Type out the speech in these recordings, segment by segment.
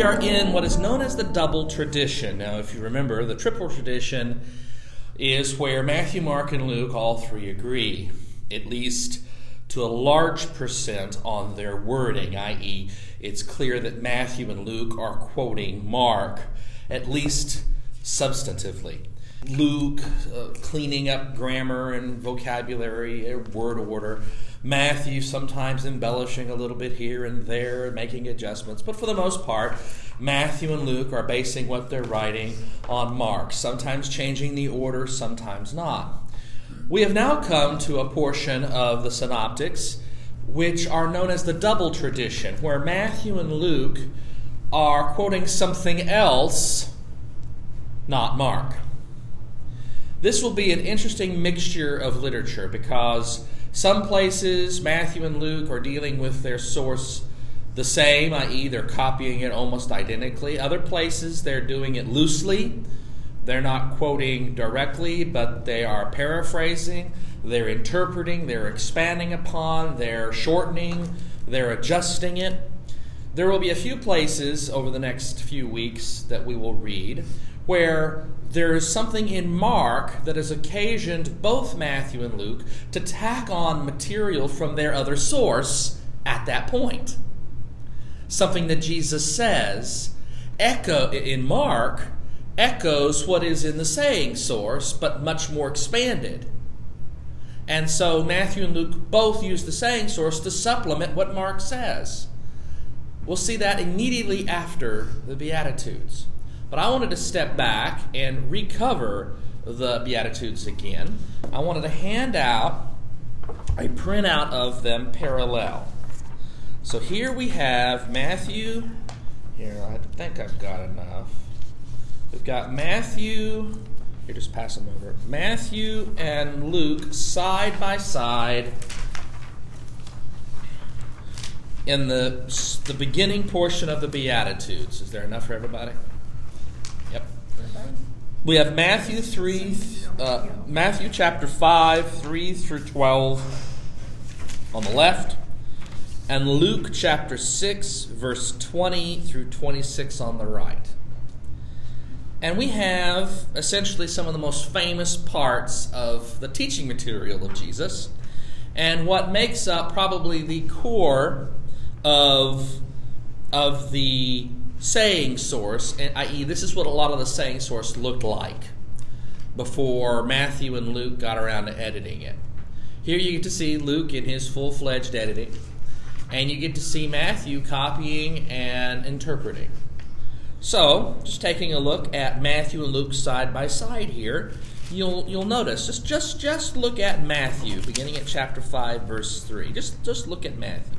we are in what is known as the double tradition. Now, if you remember, the triple tradition is where Matthew, Mark, and Luke all three agree, at least to a large percent on their wording, i.e., it's clear that Matthew and Luke are quoting Mark, at least substantively. Luke uh, cleaning up grammar and vocabulary, uh, word order. Matthew sometimes embellishing a little bit here and there, making adjustments. But for the most part, Matthew and Luke are basing what they're writing on Mark, sometimes changing the order, sometimes not. We have now come to a portion of the synoptics which are known as the double tradition, where Matthew and Luke are quoting something else, not Mark. This will be an interesting mixture of literature because some places Matthew and Luke are dealing with their source the same, i.e., they're copying it almost identically. Other places they're doing it loosely. They're not quoting directly, but they are paraphrasing, they're interpreting, they're expanding upon, they're shortening, they're adjusting it. There will be a few places over the next few weeks that we will read where there is something in Mark that has occasioned both Matthew and Luke to tack on material from their other source at that point. Something that Jesus says echo in Mark echoes what is in the saying source, but much more expanded. And so Matthew and Luke both use the saying source to supplement what Mark says. We'll see that immediately after the Beatitudes. But I wanted to step back and recover the Beatitudes again. I wanted to hand out a printout of them parallel. So here we have Matthew. Here, I think I've got enough. We've got Matthew. Here, just pass them over. Matthew and Luke side by side in the, the beginning portion of the Beatitudes. Is there enough for everybody? We have Matthew 3, uh, Matthew chapter 5, 3 through 12 on the left, and Luke chapter 6, verse 20 through 26 on the right. And we have essentially some of the most famous parts of the teaching material of Jesus, and what makes up probably the core of, of the saying source, i.e., this is what a lot of the saying source looked like before Matthew and Luke got around to editing it. Here you get to see Luke in his full fledged editing, and you get to see Matthew copying and interpreting. So, just taking a look at Matthew and Luke side by side here, you'll you'll notice just just just look at Matthew, beginning at chapter five, verse three. Just just look at Matthew.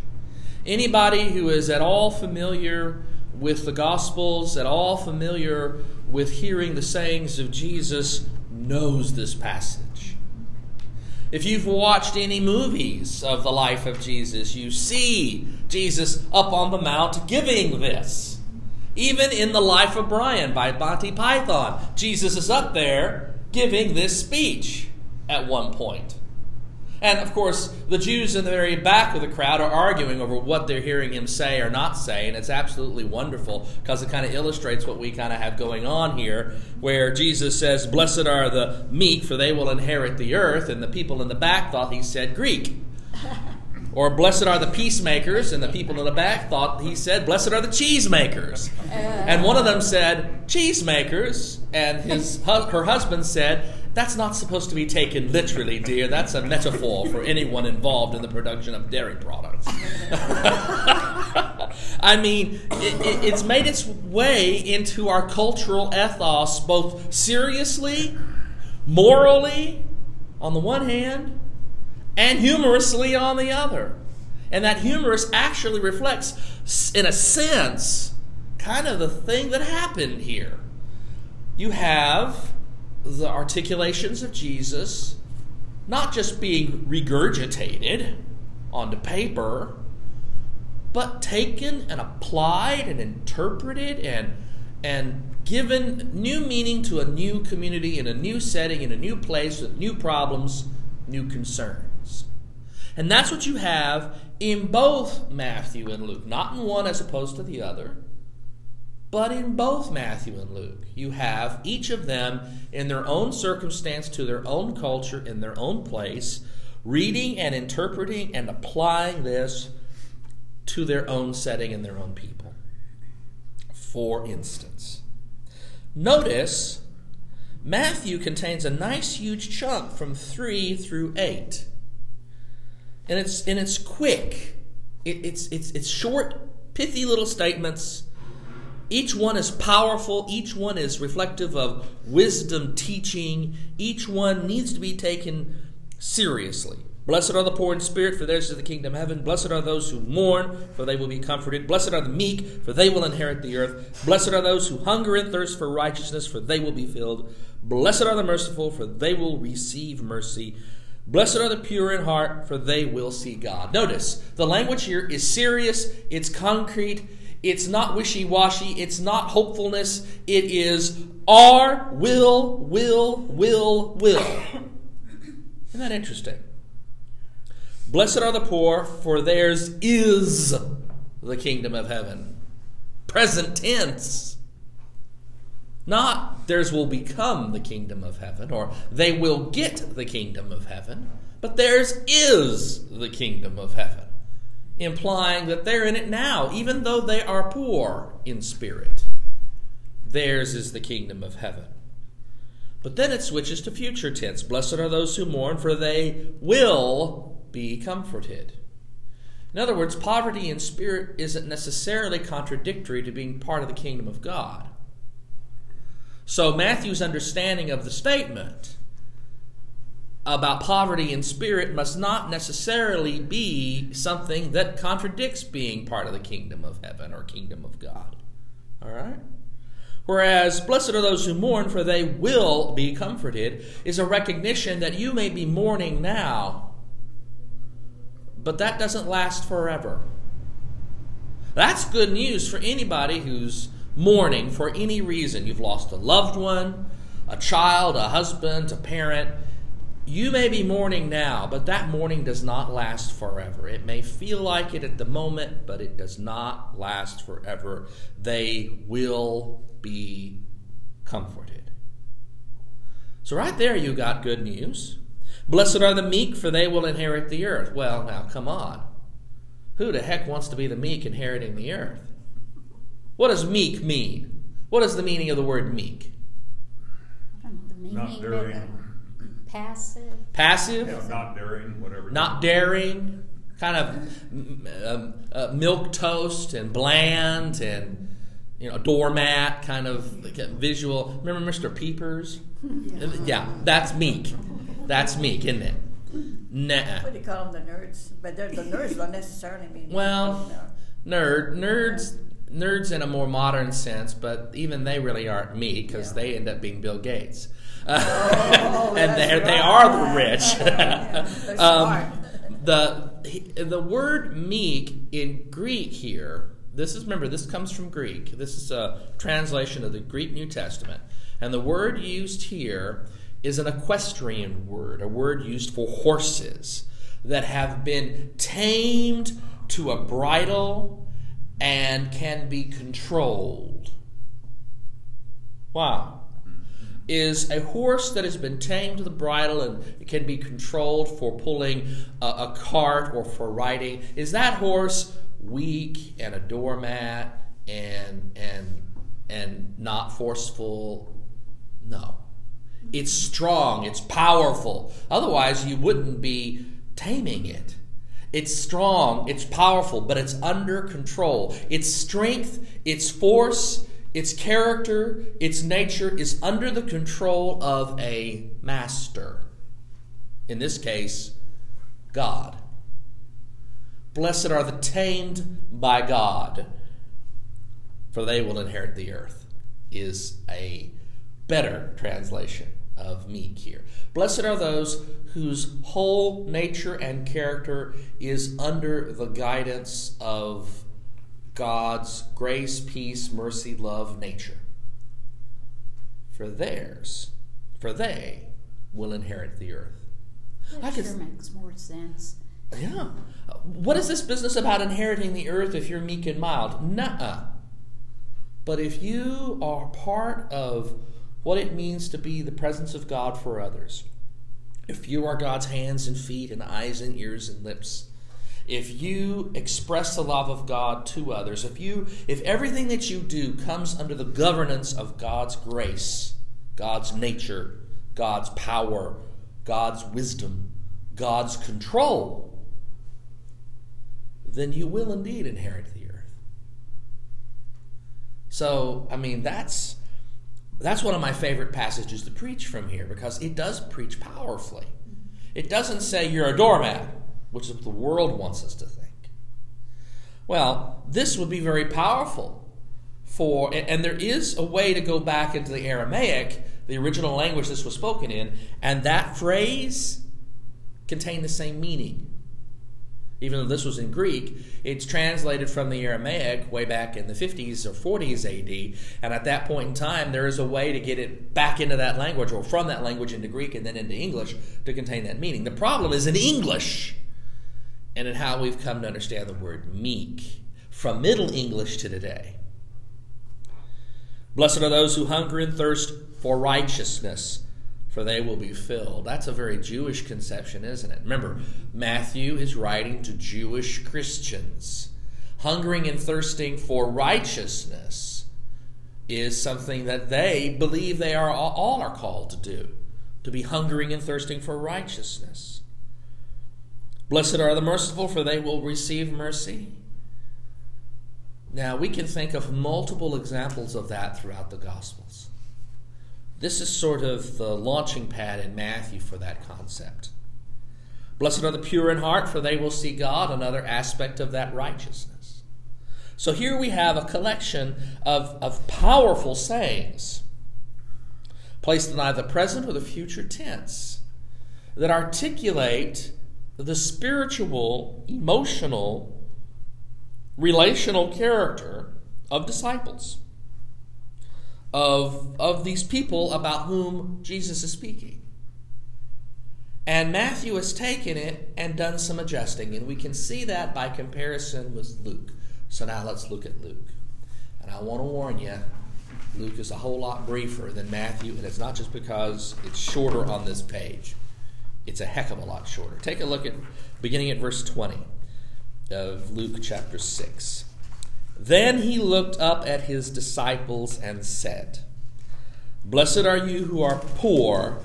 Anybody who is at all familiar with the Gospels, at all familiar with hearing the sayings of Jesus, knows this passage. If you've watched any movies of the life of Jesus, you see Jesus up on the mount giving this. Even in The Life of Brian by Monty Python, Jesus is up there giving this speech at one point. And of course, the Jews in the very back of the crowd are arguing over what they're hearing him say or not say, and it's absolutely wonderful because it kind of illustrates what we kind of have going on here, where Jesus says, Blessed are the meek, for they will inherit the earth, and the people in the back thought he said Greek. Or blessed are the peacemakers, and the people in the back thought he said, Blessed are the cheesemakers. Uh. And one of them said, Cheesemakers, and his her husband said, That's not supposed to be taken literally, dear. That's a metaphor for anyone involved in the production of dairy products. I mean, it, it, it's made its way into our cultural ethos, both seriously, morally, on the one hand, and humorously on the other. And that humorous actually reflects, in a sense, kind of the thing that happened here. You have the articulations of Jesus not just being regurgitated onto paper, but taken and applied and interpreted and, and given new meaning to a new community in a new setting, in a new place with new problems, new concerns. And that's what you have in both Matthew and Luke, not in one as opposed to the other, but in both Matthew and Luke. You have each of them in their own circumstance, to their own culture, in their own place, reading and interpreting and applying this to their own setting and their own people. For instance, notice Matthew contains a nice huge chunk from 3 through 8 and it's and it's quick. It, it's it's it's short, pithy little statements. Each one is powerful. Each one is reflective of wisdom teaching. Each one needs to be taken seriously. Blessed are the poor in spirit, for theirs is the kingdom of heaven. Blessed are those who mourn, for they will be comforted. Blessed are the meek, for they will inherit the earth. Blessed are those who hunger and thirst for righteousness, for they will be filled. Blessed are the merciful, for they will receive mercy. Blessed are the pure in heart, for they will see God. Notice, the language here is serious, it's concrete, it's not wishy washy, it's not hopefulness, it is our will, will, will, will. Isn't that interesting? Blessed are the poor, for theirs is the kingdom of heaven. Present tense. Not theirs will become the kingdom of heaven, or they will get the kingdom of heaven, but theirs is the kingdom of heaven, implying that they're in it now, even though they are poor in spirit. Theirs is the kingdom of heaven. But then it switches to future tense. Blessed are those who mourn, for they will be comforted. In other words, poverty in spirit isn't necessarily contradictory to being part of the kingdom of God. So Matthew's understanding of the statement about poverty in spirit must not necessarily be something that contradicts being part of the kingdom of heaven or kingdom of God. All right? Whereas, blessed are those who mourn, for they will be comforted, is a recognition that you may be mourning now, but that doesn't last forever. That's good news for anybody who's mourning for any reason. You've lost a loved one, a child, a husband, a parent. You may be mourning now, but that mourning does not last forever. It may feel like it at the moment, but it does not last forever. They will be comforted. So, right there, you got good news. Blessed are the meek, for they will inherit the earth. Well, now, come on. Who the heck wants to be the meek inheriting the earth? What does meek mean? What is the meaning of the word meek? I don't know the meaning. Not daring. Passive. Passive? Yeah, not daring, whatever. Not daring? Kind of um, uh, milk toast and bland and you know doormat kind of like visual. Remember Mr. Peepers? Yeah. yeah, that's meek. That's meek, isn't it? Nah. What do you call them, the nerds? But the nerds don't necessarily mean. Well, nerd nerds nerds in a more modern sense, but even they really aren't me because yeah. they end up being Bill Gates. Oh, and they they are the rich. um, the the word meek in Greek here. This is remember this comes from Greek. This is a translation of the Greek New Testament, and the word used here is an equestrian word, a word used for horses that have been tamed to a bridle and can be controlled. Wow. Is a horse that has been tamed to the bridle and can be controlled for pulling a, a cart or for riding. Is that horse weak and a doormat and and and not forceful? No. It's strong, it's powerful. Otherwise, you wouldn't be taming it. It's strong, it's powerful, but it's under control. Its strength, its force, its character, its nature is under the control of a master. In this case, God. Blessed are the tamed by God, for they will inherit the earth, is a better translation of meek here. Blessed are those whose whole nature and character is under the guidance of God's grace, peace, mercy, love, nature. For theirs, for they will inherit the earth. That sure makes more sense. Yeah. What is this business about inheriting the earth if you're meek and mild? Nuh But if you are part of what it means to be the presence of God for others, if you are God's hands and feet and eyes and ears and lips, if you express the love of God to others, if you if everything that you do comes under the governance of God's grace, God's nature, God's power, God's wisdom, God's control, then you will indeed inherit the earth. So, I mean, that's that's one of my favorite passages to preach from here because it does preach powerfully. It doesn't say you're a doormat, which is what the world wants us to think. Well, this would be very powerful for, and there is a way to go back into the Aramaic, the original language this was spoken in, and that phrase contained the same meaning even though this was in Greek, it's translated from the Aramaic way back in the 50s or 40s AD. And at that point in time, there is a way to get it back into that language or from that language into Greek and then into English to contain that meaning. The problem is in English and in how we've come to understand the word meek from Middle English to today. Blessed are those who hunger and thirst for righteousness for they will be filled. That's a very Jewish conception, isn't it? Remember, Matthew is writing to Jewish Christians. Hungering and thirsting for righteousness is something that they believe they are all are called to do, to be hungering and thirsting for righteousness. Blessed are the merciful, for they will receive mercy. Now, we can think of multiple examples of that throughout the Gospels. This is sort of the launching pad in Matthew for that concept. Blessed are the pure in heart, for they will see God, another aspect of that righteousness. So here we have a collection of, of powerful sayings placed in either the present or the future tense that articulate the spiritual, emotional, relational character of disciples of, of these people about whom Jesus is speaking. And Matthew has taken it and done some adjusting, and we can see that by comparison with Luke. So now let's look at Luke. And I want to warn you, Luke is a whole lot briefer than Matthew, and it's not just because it's shorter on this page. It's a heck of a lot shorter. Take a look at beginning at verse 20 of Luke chapter 6. Then he looked up at his disciples and said, Blessed are you who are poor,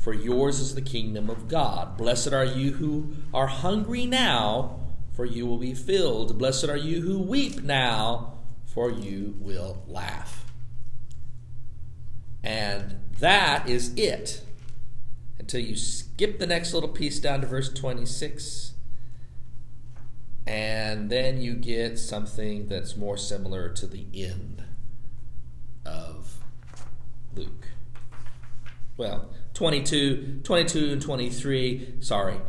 for yours is the kingdom of God. Blessed are you who are hungry now, for you will be filled. Blessed are you who weep now, for you will laugh. And that is it. Until you skip the next little piece down to verse 26 and then you get something that's more similar to the end of Luke. Well, 22, 22 and 23, sorry.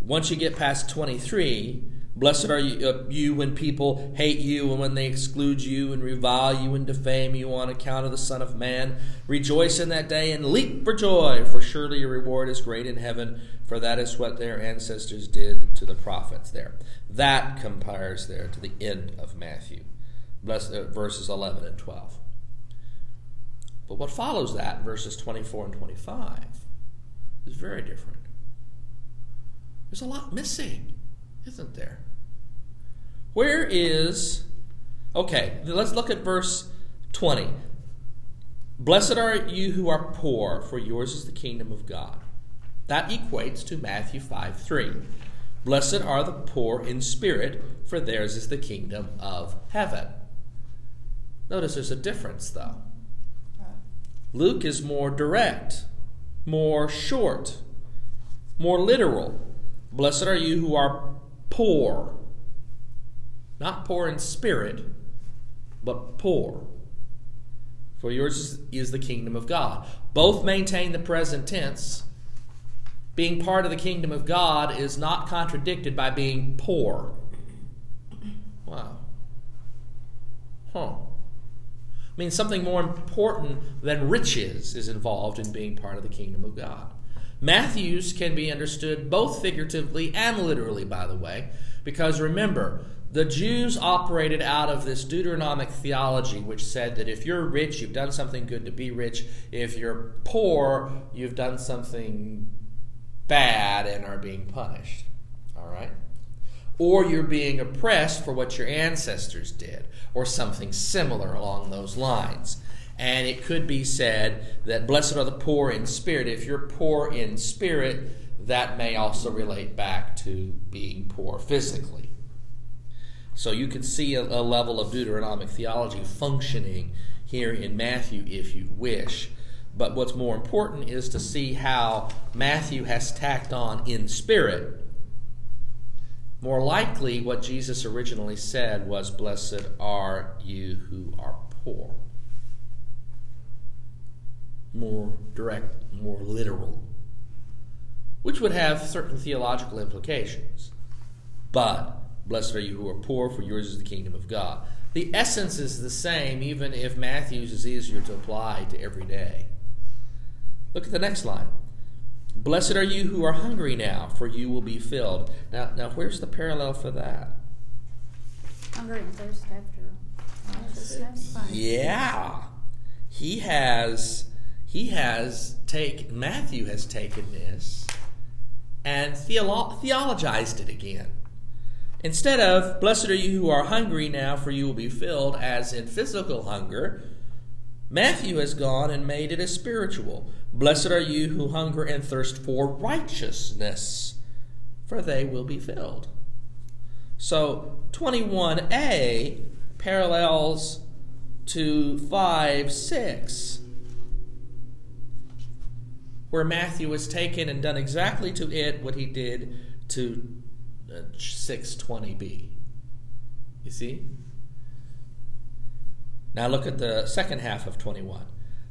Once you get past 23, Blessed are you, uh, you, when people hate you and when they exclude you and revile you and defame you on account of the Son of Man. Rejoice in that day and leap for joy, for surely your reward is great in heaven, for that is what their ancestors did to the prophets there. That compares there to the end of Matthew, uh, verses 11 and 12. But what follows that, verses 24 and 25, is very different. There's a lot missing, isn't there? Where is. Okay, let's look at verse 20. Blessed are you who are poor, for yours is the kingdom of God. That equates to Matthew 5 3. Blessed are the poor in spirit, for theirs is the kingdom of heaven. Notice there's a difference, though. Luke is more direct, more short, more literal. Blessed are you who are poor. Not poor in spirit, but poor. For yours is the kingdom of God. Both maintain the present tense. Being part of the kingdom of God is not contradicted by being poor. Wow. Huh. I mean, something more important than riches is involved in being part of the kingdom of God. Matthew's can be understood both figuratively and literally, by the way, because remember, the Jews operated out of this Deuteronomic theology, which said that if you're rich, you've done something good to be rich. If you're poor, you've done something bad and are being punished. All right? or you're being oppressed for what your ancestors did, or something similar along those lines. And it could be said that blessed are the poor in spirit. If you're poor in spirit, that may also relate back to being poor physically. So you can see a, a level of Deuteronomic theology functioning here in Matthew if you wish. But what's more important is to see how Matthew has tacked on in spirit more likely, what Jesus originally said was, Blessed are you who are poor. More direct, more literal, which would have certain theological implications. But, Blessed are you who are poor, for yours is the kingdom of God. The essence is the same, even if Matthew's is easier to apply to every day. Look at the next line. Blessed are you who are hungry now, for you will be filled. Now, now where's the parallel for that? Hunger and thirst after Yeah. He has he has taken Matthew has taken this and theolo- theologized it again. Instead of blessed are you who are hungry now for you will be filled as in physical hunger, Matthew has gone and made it a spiritual. Blessed are you who hunger and thirst for righteousness, for they will be filled. So 21a parallels to 5 6, where Matthew has taken and done exactly to it what he did to 620b. You see? Now look at the second half of 21.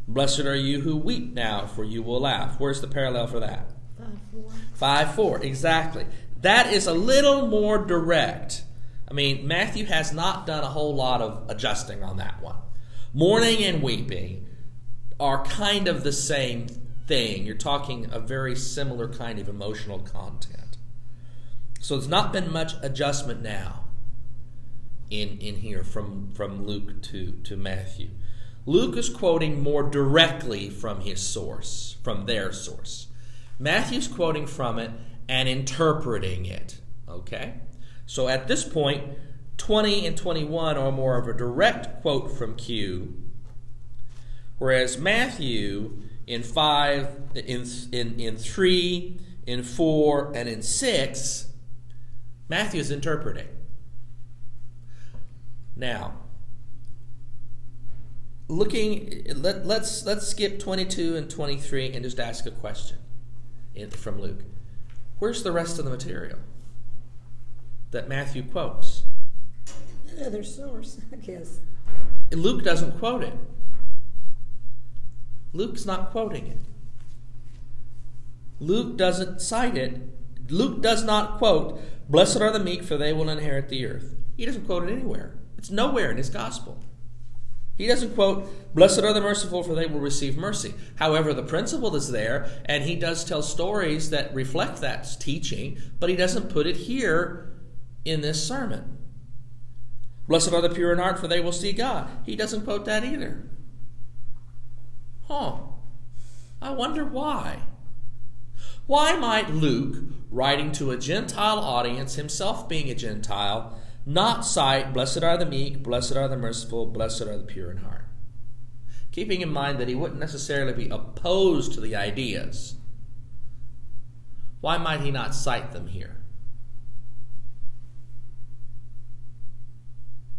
Blessed are you who weep now, for you will laugh. Where's the parallel for that? 5 4. 5 4, exactly. That is a little more direct. I mean, Matthew has not done a whole lot of adjusting on that one. Mourning and weeping are kind of the same thing. You're talking a very similar kind of emotional content. So there's not been much adjustment now in, in here from, from Luke to, to Matthew. Luke is quoting more directly from his source, from their source. Matthew's quoting from it and interpreting it. Okay? So at this point, 20 and 21 are more of a direct quote from Q, whereas Matthew in 5, in, in, in 3, in 4, and in 6, Matthew is interpreting. Now, looking let, let's let's skip 22 and 23 and just ask a question in, from luke. Where's the rest of the material that matthew quotes? Another source i guess. Luke doesn't quote it. Luke's not quoting it. Luke doesn't cite it. Luke does not quote blessed are the meek for they will inherit the earth he doesn't quote it anywhere it's nowhere in his gospel he doesn't quote, Blessed are the merciful, for they will receive mercy. However, the principle is there, and he does tell stories that reflect that teaching, but he doesn't put it here in this sermon. Blessed are the pure in heart, for they will see God. He doesn't quote that either. Huh. I wonder why. Why might Luke, writing to a Gentile audience, himself being a Gentile, not cite, Blessed are the meek, blessed are the merciful, blessed are the pure in heart? Keeping in mind that he wouldn't necessarily be opposed to the ideas. Why might he not cite them here?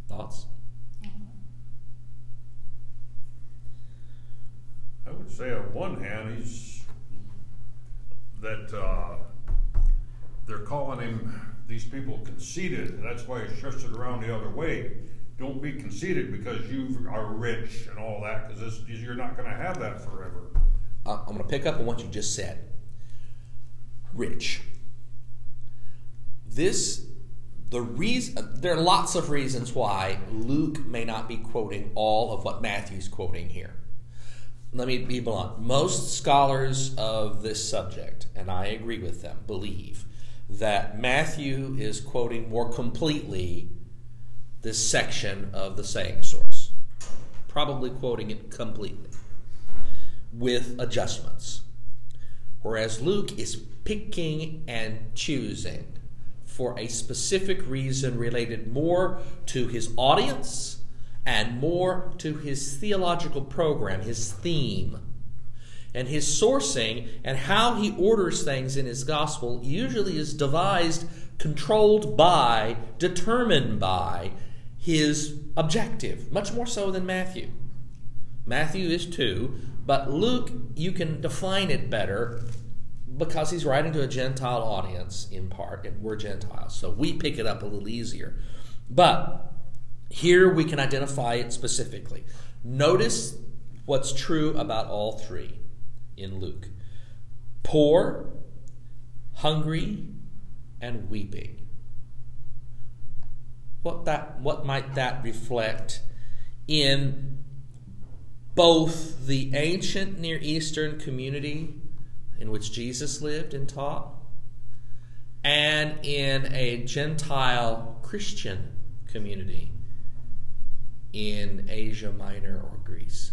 Thoughts? I would say on one hand, he's that uh, they're calling him these people conceited, and that's why he shifts it around the other way. Don't be conceited because you are rich and all that, because you're not going to have that forever. Uh, I'm going to pick up on what you just said. Rich. This, the reason, there are lots of reasons why Luke may not be quoting all of what Matthew's quoting here let me be blunt. Most scholars of this subject, and I agree with them, believe that Matthew is quoting more completely this section of the saying source, probably quoting it completely with adjustments. Whereas Luke is picking and choosing for a specific reason related more to his audience and more to his theological program, his theme. And his sourcing and how he orders things in his gospel usually is devised, controlled by, determined by his objective, much more so than Matthew. Matthew is too, but Luke, you can define it better because he's writing to a Gentile audience in part, and we're Gentiles, so we pick it up a little easier. But here we can identify it specifically. Notice what's true about all three in Luke poor, hungry, and weeping. What, that, what might that reflect in both the ancient Near Eastern community in which Jesus lived and taught, and in a Gentile Christian community in Asia Minor or Greece.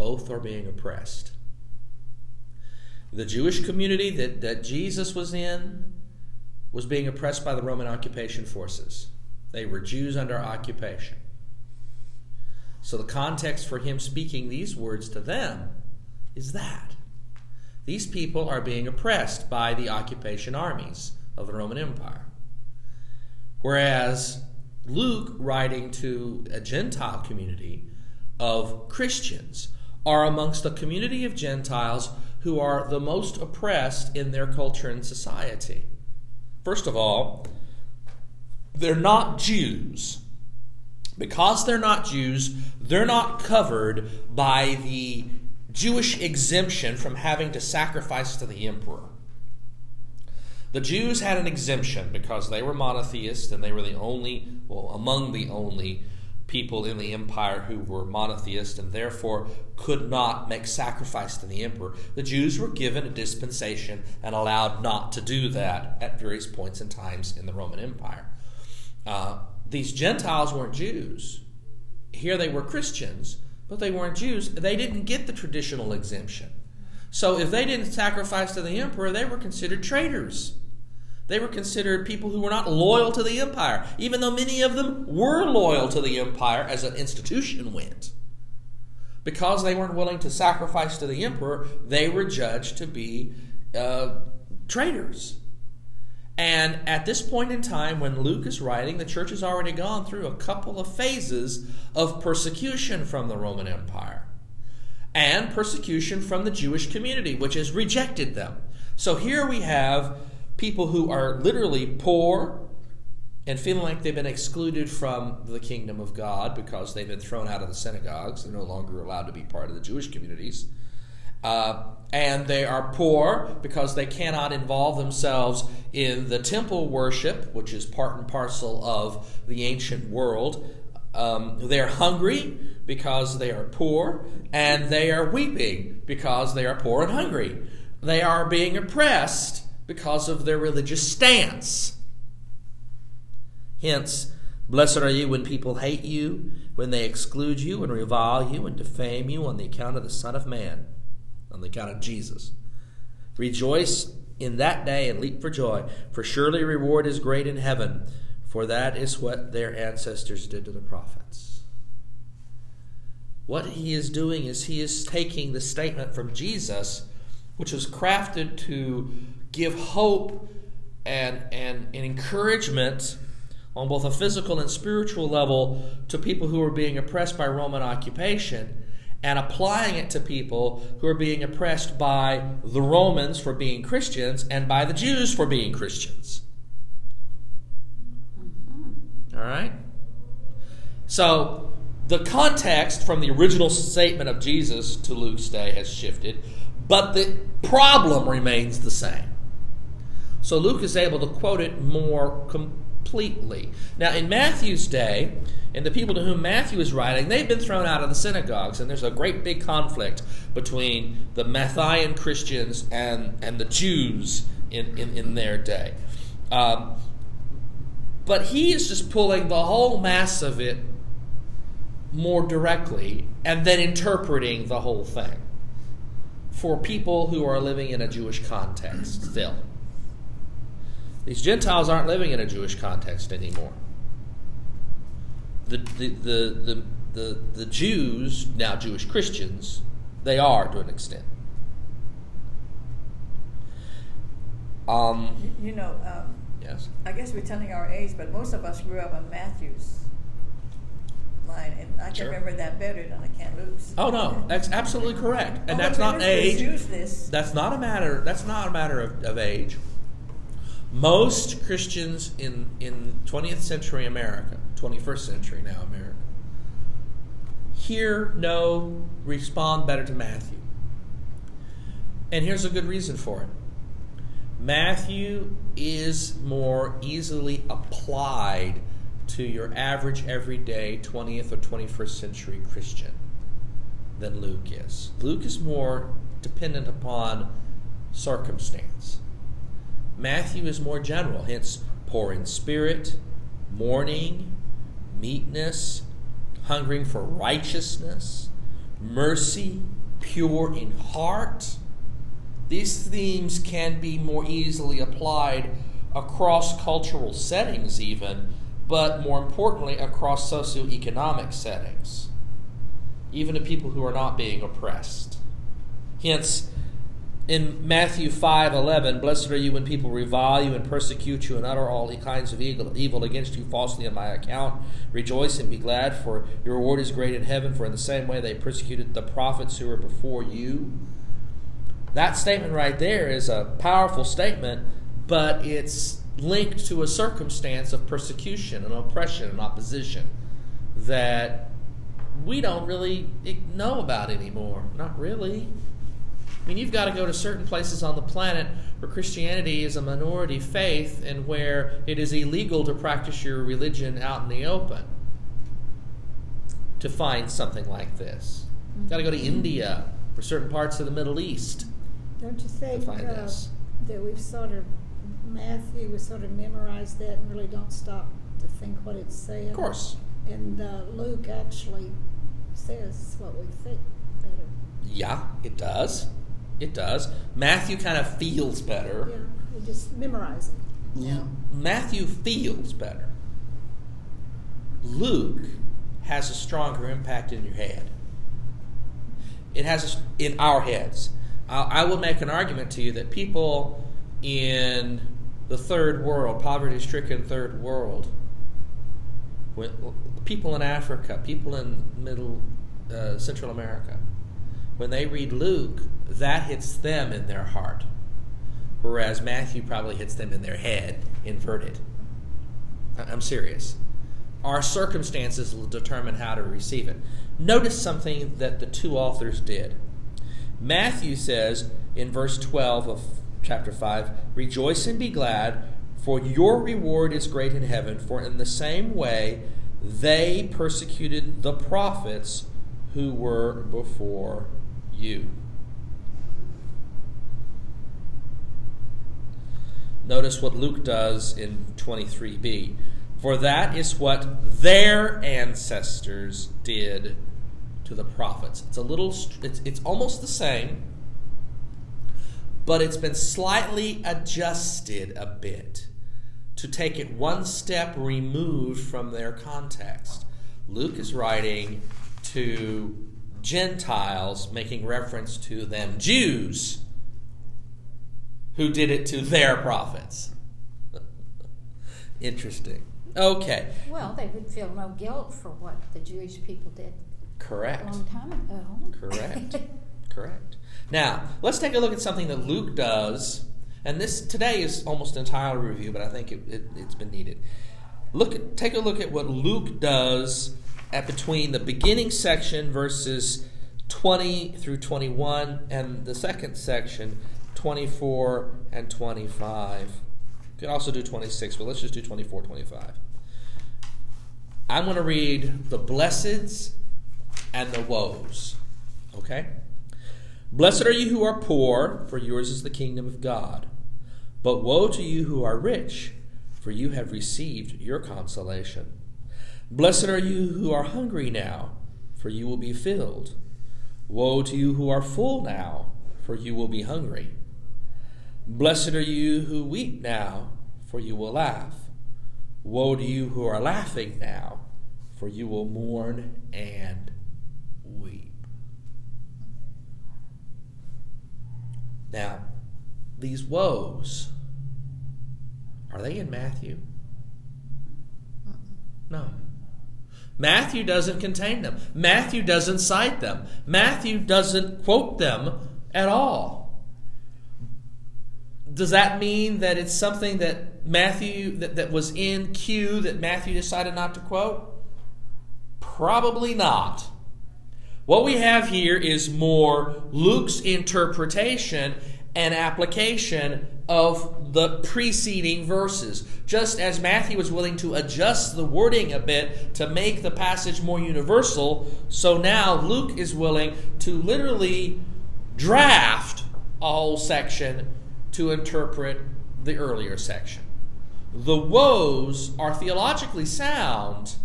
Both are being oppressed. The Jewish community that, that Jesus was in was being oppressed by the Roman occupation forces. They were Jews under occupation. So the context for him speaking these words to them is that. These people are being oppressed by the occupation armies of the Roman Empire. Whereas Luke, writing to a Gentile community of Christians, are amongst a community of Gentiles who are the most oppressed in their culture and society. First of all, they're not Jews. Because they're not Jews, they're not covered by the Jewish exemption from having to sacrifice to the emperor. The Jews had an exemption because they were monotheists and they were the only, well, among the only people in the empire who were monotheists and therefore could not make sacrifice to the emperor. The Jews were given a dispensation and allowed not to do that at various points and times in the Roman Empire. Uh, these Gentiles weren't Jews. Here they were Christians, but they weren't Jews. They didn't get the traditional exemption. So if they didn't sacrifice to the emperor, they were considered traitors. They were considered people who were not loyal to the empire, even though many of them were loyal to the empire as an institution went. Because they weren't willing to sacrifice to the emperor, they were judged to be uh, traitors. And at this point in time, when Luke is writing, the church has already gone through a couple of phases of persecution from the Roman Empire and persecution from the Jewish community, which has rejected them. So here we have people who are literally poor and feeling like they've been excluded from the kingdom of God because they've been thrown out of the synagogues. They're no longer allowed to be part of the Jewish communities. Uh, and they are poor because they cannot involve themselves in the temple worship, which is part and parcel of the ancient world. Um, they're hungry because they are poor, and they are weeping because they are poor and hungry. They are being oppressed because of their religious stance. Hence, Blessed are you when people hate you, when they exclude you and revile you and defame you on the account of the Son of Man, on the account of Jesus. Rejoice in that day and leap for joy, for surely reward is great in heaven, for that is what their ancestors did to the prophets. What he is doing is he is taking the statement from Jesus, which was crafted to give hope and, and, and encouragement on both a physical and spiritual level to people who are being oppressed by Roman occupation and applying it to people who are being oppressed by the Romans for being Christians and by the Jews for being Christians. Mm-hmm. All right? So, the context from the original statement of Jesus to Luke's day has shifted, but the problem remains the same. So, Luke is able to quote it more completely. Now, in Matthew's day, and the people to whom Matthew is writing, they've been thrown out of the synagogues, and there's a great big conflict between the Matthean Christians and, and the Jews in, in, in their day. Um, but he is just pulling the whole mass of it more directly and then interpreting the whole thing for people who are living in a Jewish context still. These Gentiles aren't living in a Jewish context anymore the, the, the, the, the, Jews, now Jewish Christians, they are to an extent. Um, You know, um, yes. I guess we're telling our age, but most of us grew up on Matthew's line, and I can Sure. remember that better than I can Luke's. Oh no, that's absolutely correct, and Oh, that's not age. This. That's not a matter. That's not a matter of, of age. Most Christians in in 20th century America, 21st century now America, hear, know, respond better to Matthew. And here's a good reason for it. Matthew is more easily applied to your average everyday 20th or 21st century Christian than Luke is. Luke is more dependent upon circumstance. Matthew is more general, hence poor in spirit, mourning, meekness, hungering for righteousness, mercy, pure in heart. These themes can be more easily applied across cultural settings, even, but more importantly, across socioeconomic settings, even to people who are not being oppressed. Hence, in Matthew 5:11, blessed are you when people revile you and persecute you and utter all kinds of evil against you falsely on my account. Rejoice and be glad, for your reward is great in heaven, for in the same way they persecuted the prophets who were before you. That statement right there is a powerful statement, but it's linked to a circumstance of persecution and oppression and opposition that we don't really know about anymore. Not really. I mean, you've got to go to certain places on the planet where Christianity is a minority faith and where it is illegal to practice your religion out in the open to find something like this. You've got to go to India or certain parts of the Middle East Don't you to think find uh, this. that we've sort of, Matthew, we sort of memorized that and really don't stop to think what it's saying? Of course. And uh, Luke actually says what we think better. Yeah, it does. It does. Matthew kind of feels better. Yeah, we just memorize it. L- Matthew feels better. Luke has a stronger impact in your head. It has a s in our heads. I, I will make an argument to you that people in the third world, poverty-stricken third world, when, people in Africa, people in Middle uh, Central America, when they read Luke, that hits them in their heart, whereas Matthew probably hits them in their head, inverted. I'm serious. Our circumstances will determine how to receive it. Notice something that the two authors did. Matthew says in verse 12 of chapter 5 Rejoice and be glad, for your reward is great in heaven, for in the same way they persecuted the prophets who were before you. Notice what Luke does in 23b. for that is what their ancestors did to the prophets. It's a little, it's, it's almost the same, but it's been slightly adjusted a bit to take it one step removed from their context. Luke is writing to Gentiles, making reference to them Jews who did it to their prophets. Interesting. Okay. Well, they would feel no guilt for what the Jewish people did a Correct. long time ago. Correct. Correct. Now, let's take a look at something that Luke does, and this today is almost entirely review, but I think it, it, has been needed. Look, at, take a look at what Luke does at between the beginning section, verses 20 through 21, and the second section, 24 and 25. You could also do 26, but let's just do 24, 25. I'm going to read the blesseds and the woes. Okay? Blessed are you who are poor, for yours is the kingdom of God. But woe to you who are rich, for you have received your consolation. Blessed are you who are hungry now, for you will be filled. Woe to you who are full now, for you will be hungry. Blessed are you who weep now, for you will laugh. Woe to you who are laughing now, for you will mourn and weep. Now, these woes, are they in Matthew? No. Matthew doesn't contain them. Matthew doesn't cite them. Matthew doesn't quote them at all. Does that mean that it's something that Matthew that, that was in Q that Matthew decided not to quote? Probably not. What we have here is more Luke's interpretation and application of the preceding verses. Just as Matthew was willing to adjust the wording a bit to make the passage more universal, so now Luke is willing to literally draft a whole section to interpret the earlier section. The woes are theologically sound,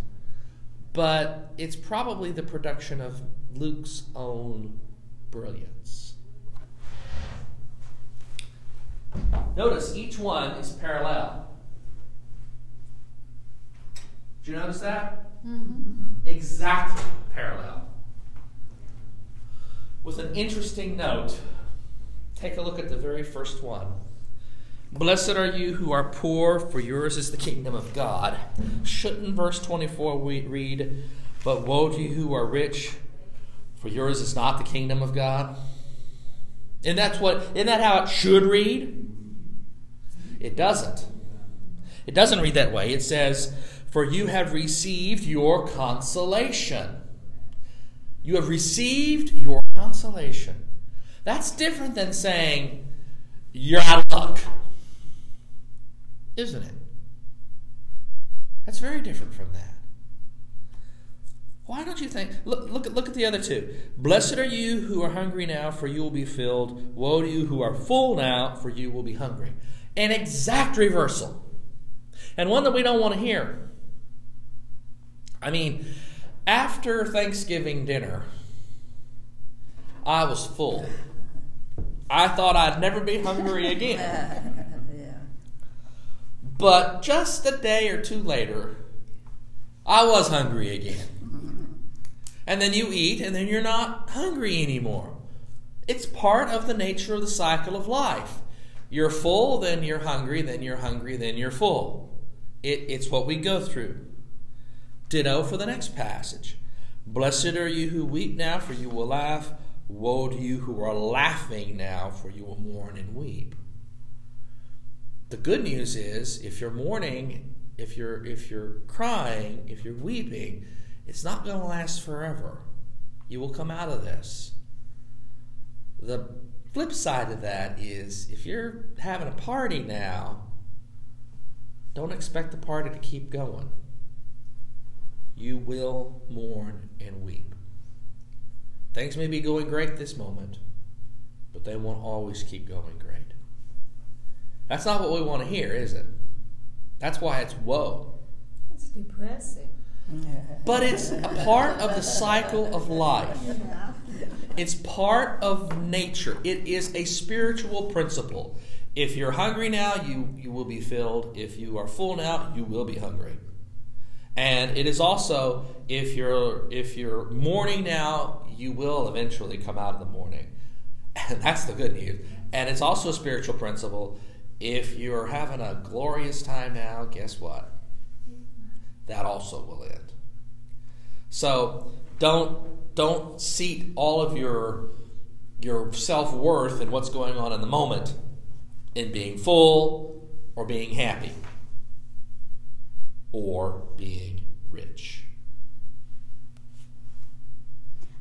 but it's probably the production of Luke's own brilliance. Notice each one is parallel. Do you notice that? Mm-hmm. Exactly parallel. With an interesting note, take a look at the very first one. Blessed are you who are poor, for yours is the kingdom of God. Shouldn't verse 24 we read, But woe to you who are rich, for yours is not the kingdom of God? And that's what isn't that how it should read? It doesn't. It doesn't read that way. It says, For you have received your consolation. You have received your consolation. That's different than saying, You're out of luck. Isn't it? That's very different from that. Why don't you think? Look, look, look at the other two. Blessed are you who are hungry now, for you will be filled. Woe to you who are full now, for you will be hungry. An exact reversal. And one that we don't want to hear. I mean, after Thanksgiving dinner, I was full. I thought I'd never be hungry again. yeah. But just a day or two later, I was hungry again. And then you eat, and then you're not hungry anymore. It's part of the nature of the cycle of life. You're full, then you're hungry, then you're hungry, then you're full. It, it's what we go through. Ditto for the next passage. Blessed are you who weep now, for you will laugh. Woe to you who are laughing now, for you will mourn and weep. The good news is if you're mourning, if you're if you're crying, if you're weeping, it's not going to last forever. You will come out of this. The flip side of that is if you're having a party now, don't expect the party to keep going. You will mourn and weep. Things may be going great this moment, but they won't always keep going great. That's not what we want to hear, is it? That's why it's woe. It's depressing. But it's a part of the cycle of life. It's part of nature. It is a spiritual principle. If you're hungry now, you, you will be filled. If you are full now, you will be hungry. And it is also if you're if you're mourning now, you will eventually come out of the mourning. And that's the good news. And it's also a spiritual principle. If you're having a glorious time now, guess what? That also will end. So don't don't seat all of your your self worth and what's going on in the moment in being full or being happy or being rich.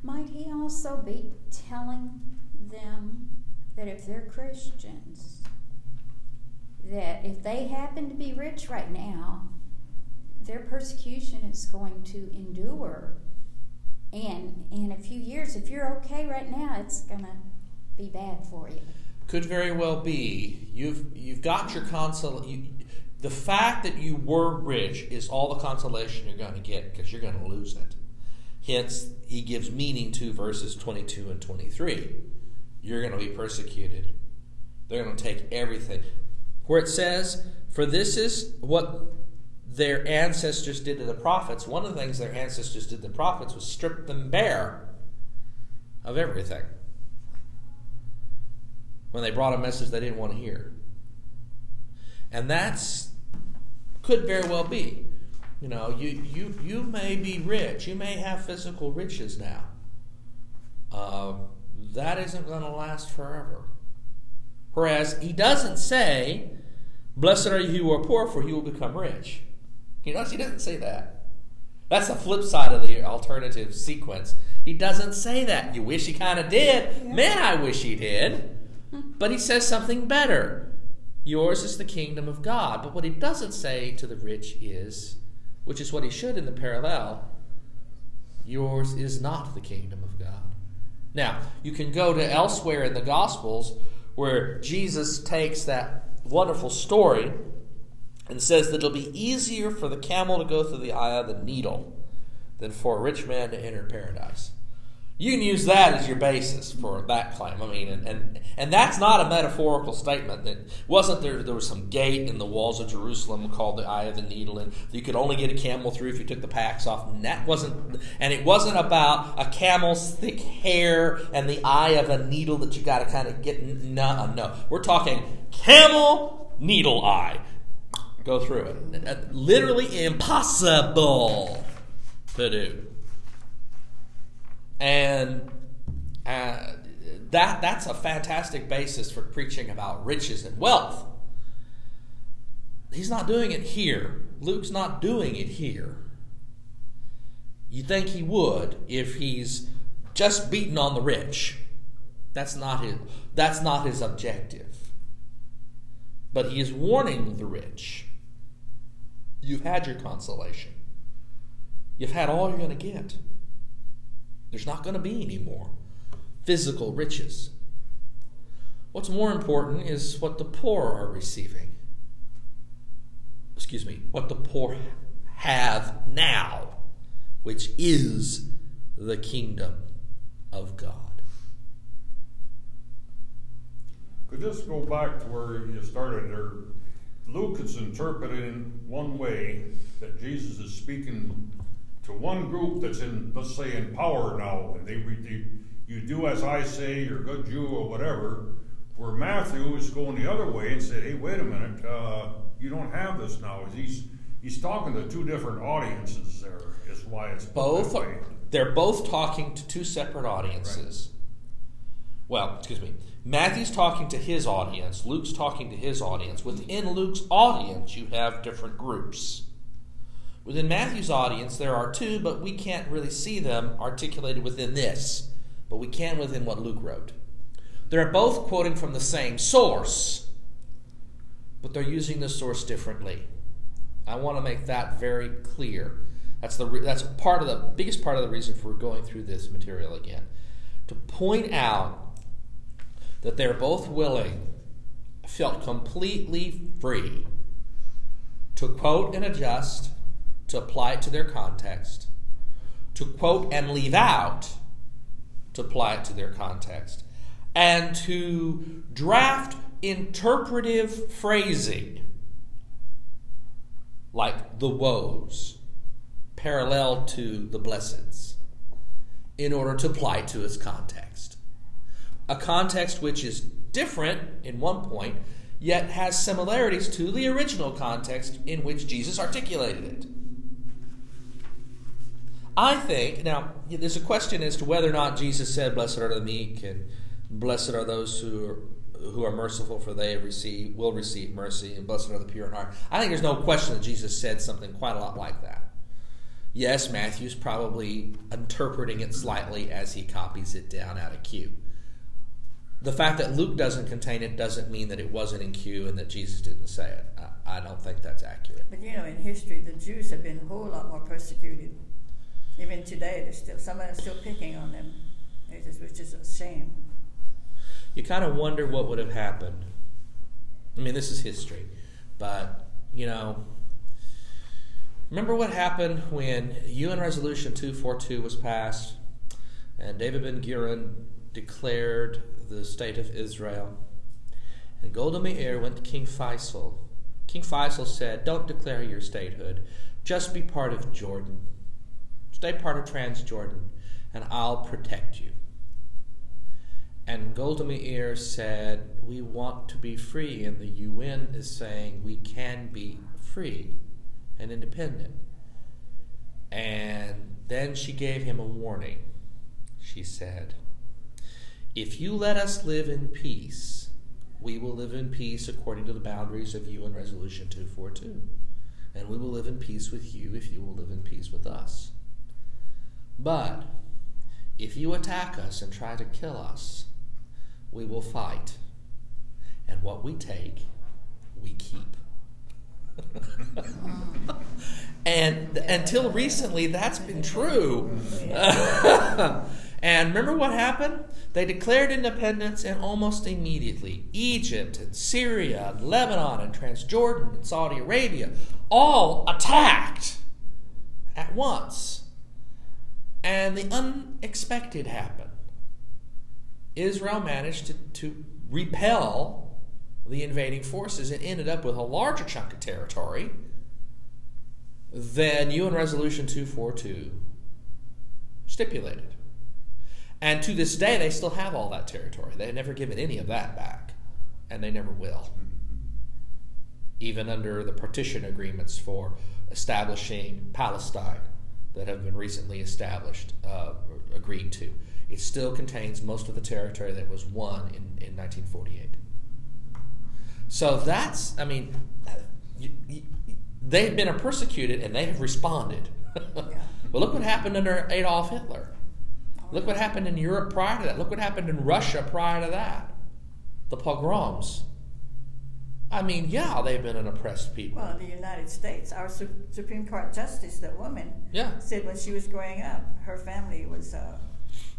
Might he also be telling them that if they're Christians, that if they happen to be rich right now, their persecution is going to endure. And in a few years, if you're okay right now, it's going to be bad for you. Could very well be you've you've got your consol. You, the fact that you were rich is all the consolation you're going to get because you're going to lose it. Hence, he gives meaning to verses 22 and 23. You're going to be persecuted. They're going to take everything. Where it says, For this is what their ancestors did to the prophets. One of the things their ancestors did to the prophets was strip them bare of everything when they brought a message they didn't want to hear. And that's could very well be. You know, you, you, you may be rich. You may have physical riches now. Uh, that isn't going to last forever. Whereas he doesn't say, Blessed are you who are poor, for you will become rich. You notice he doesn't say that. That's the flip side of the alternative sequence. He doesn't say that. You wish he kind of did. Man, I wish he did. But he says something better. Yours is the kingdom of God. But what he doesn't say to the rich is, which is what he should in the parallel, yours is not the kingdom of God. Now, you can go to elsewhere in the Gospels where Jesus takes that wonderful story and says that it'll be easier for the camel to go through the eye of the needle than for a rich man to enter paradise. You can use that as your basis for that claim. I mean, and, and, and that's not a metaphorical statement. That wasn't there. There was some gate in the walls of Jerusalem called the Eye of the Needle, and you could only get a camel through if you took the packs off. And that wasn't. And it wasn't about a camel's thick hair and the eye of a needle that you got to kind of get. No, no. We're talking camel needle eye. Go through it. Literally impossible to do and uh, that that's a fantastic basis for preaching about riches and wealth. He's not doing it here. Luke's not doing it here. You think he would if he's just beating on the rich. That's not his that's not his objective. But he is warning the rich. You've had your consolation. You've had all you're going to get. There's not going to be any more physical riches. What's more important is what the poor are receiving. Excuse me, what the poor have now, which is the kingdom of God. Could this go back to where you started there? Luke is interpreting one way that Jesus is speaking to one group that's in, let's say, in power now, and they, they you do as I say, you're a good Jew or whatever. Where Matthew is going the other way and said, "Hey, wait a minute, uh, you don't have this now." He's he's talking to two different audiences. There is why it's both. They're both talking to two separate audiences. Right. Well, excuse me. Matthew's talking to his audience. Luke's talking to his audience. Within Luke's audience, you have different groups. Within Matthew's audience, there are two, but we can't really see them articulated within this, but we can within what Luke wrote. They're both quoting from the same source, but they're using the source differently. I want to make that very clear. That's the that's part of the biggest part of the reason for going through this material again, to point out that they're both willing, felt completely free to quote and adjust to apply it to their context, to quote and leave out to apply it to their context, and to draft interpretive phrasing like the woes parallel to the blesseds in order to apply to its context. A context which is different in one point, yet has similarities to the original context in which Jesus articulated it. I think, now, there's a question as to whether or not Jesus said, Blessed are the meek, and blessed are those who are, who are merciful, for they receive, will receive mercy, and blessed are the pure in heart. I think there's no question that Jesus said something quite a lot like that. Yes, Matthew's probably interpreting it slightly as he copies it down out of Q. The fact that Luke doesn't contain it doesn't mean that it wasn't in Q and that Jesus didn't say it. I, I don't think that's accurate. But you know, in history, the Jews have been a whole lot more persecuted. Even today, there's still someone is still picking on them, which is, a shame. You kind of wonder what would have happened. I mean, this is history, but you know, remember what happened when UN Resolution 242 was passed and David Ben Gurion declared the state of Israel. And Golda Meir went to King Faisal. King Faisal said, Don't declare your statehood, just be part of Jordan. Stay part of Transjordan, and I'll protect you. And Golda Meir said, We want to be free, and the UN is saying we can be free and independent. And then she gave him a warning. She said, If you let us live in peace, we will live in peace according to the boundaries of UN Resolution 242. And we will live in peace with you if you will live in peace with us. But if you attack us and try to kill us, we will fight. And what we take, we keep. and until recently, that's been true. and remember what happened? They declared independence, and almost immediately, Egypt and Syria and Lebanon and Transjordan and Saudi Arabia all attacked at once. And the unexpected happened. Israel managed to, to repel the invading forces and ended up with a larger chunk of territory than UN Resolution 242 stipulated. And to this day, they still have all that territory. They've never given any of that back, and they never will. Even under the partition agreements for establishing Palestine that have been recently established, uh, agreed to, it still contains most of the territory that was won in, in 1948. So that's, I mean, you, you, they've been persecuted and they have responded. well, look what happened under Adolf Hitler. Look what happened in Europe prior to that. Look what happened in Russia prior to that. The pogroms. I mean, yeah, they've been an oppressed people. Well, in the United States, our Su- Supreme Court justice, that woman, yeah. said when she was growing up, her family was uh,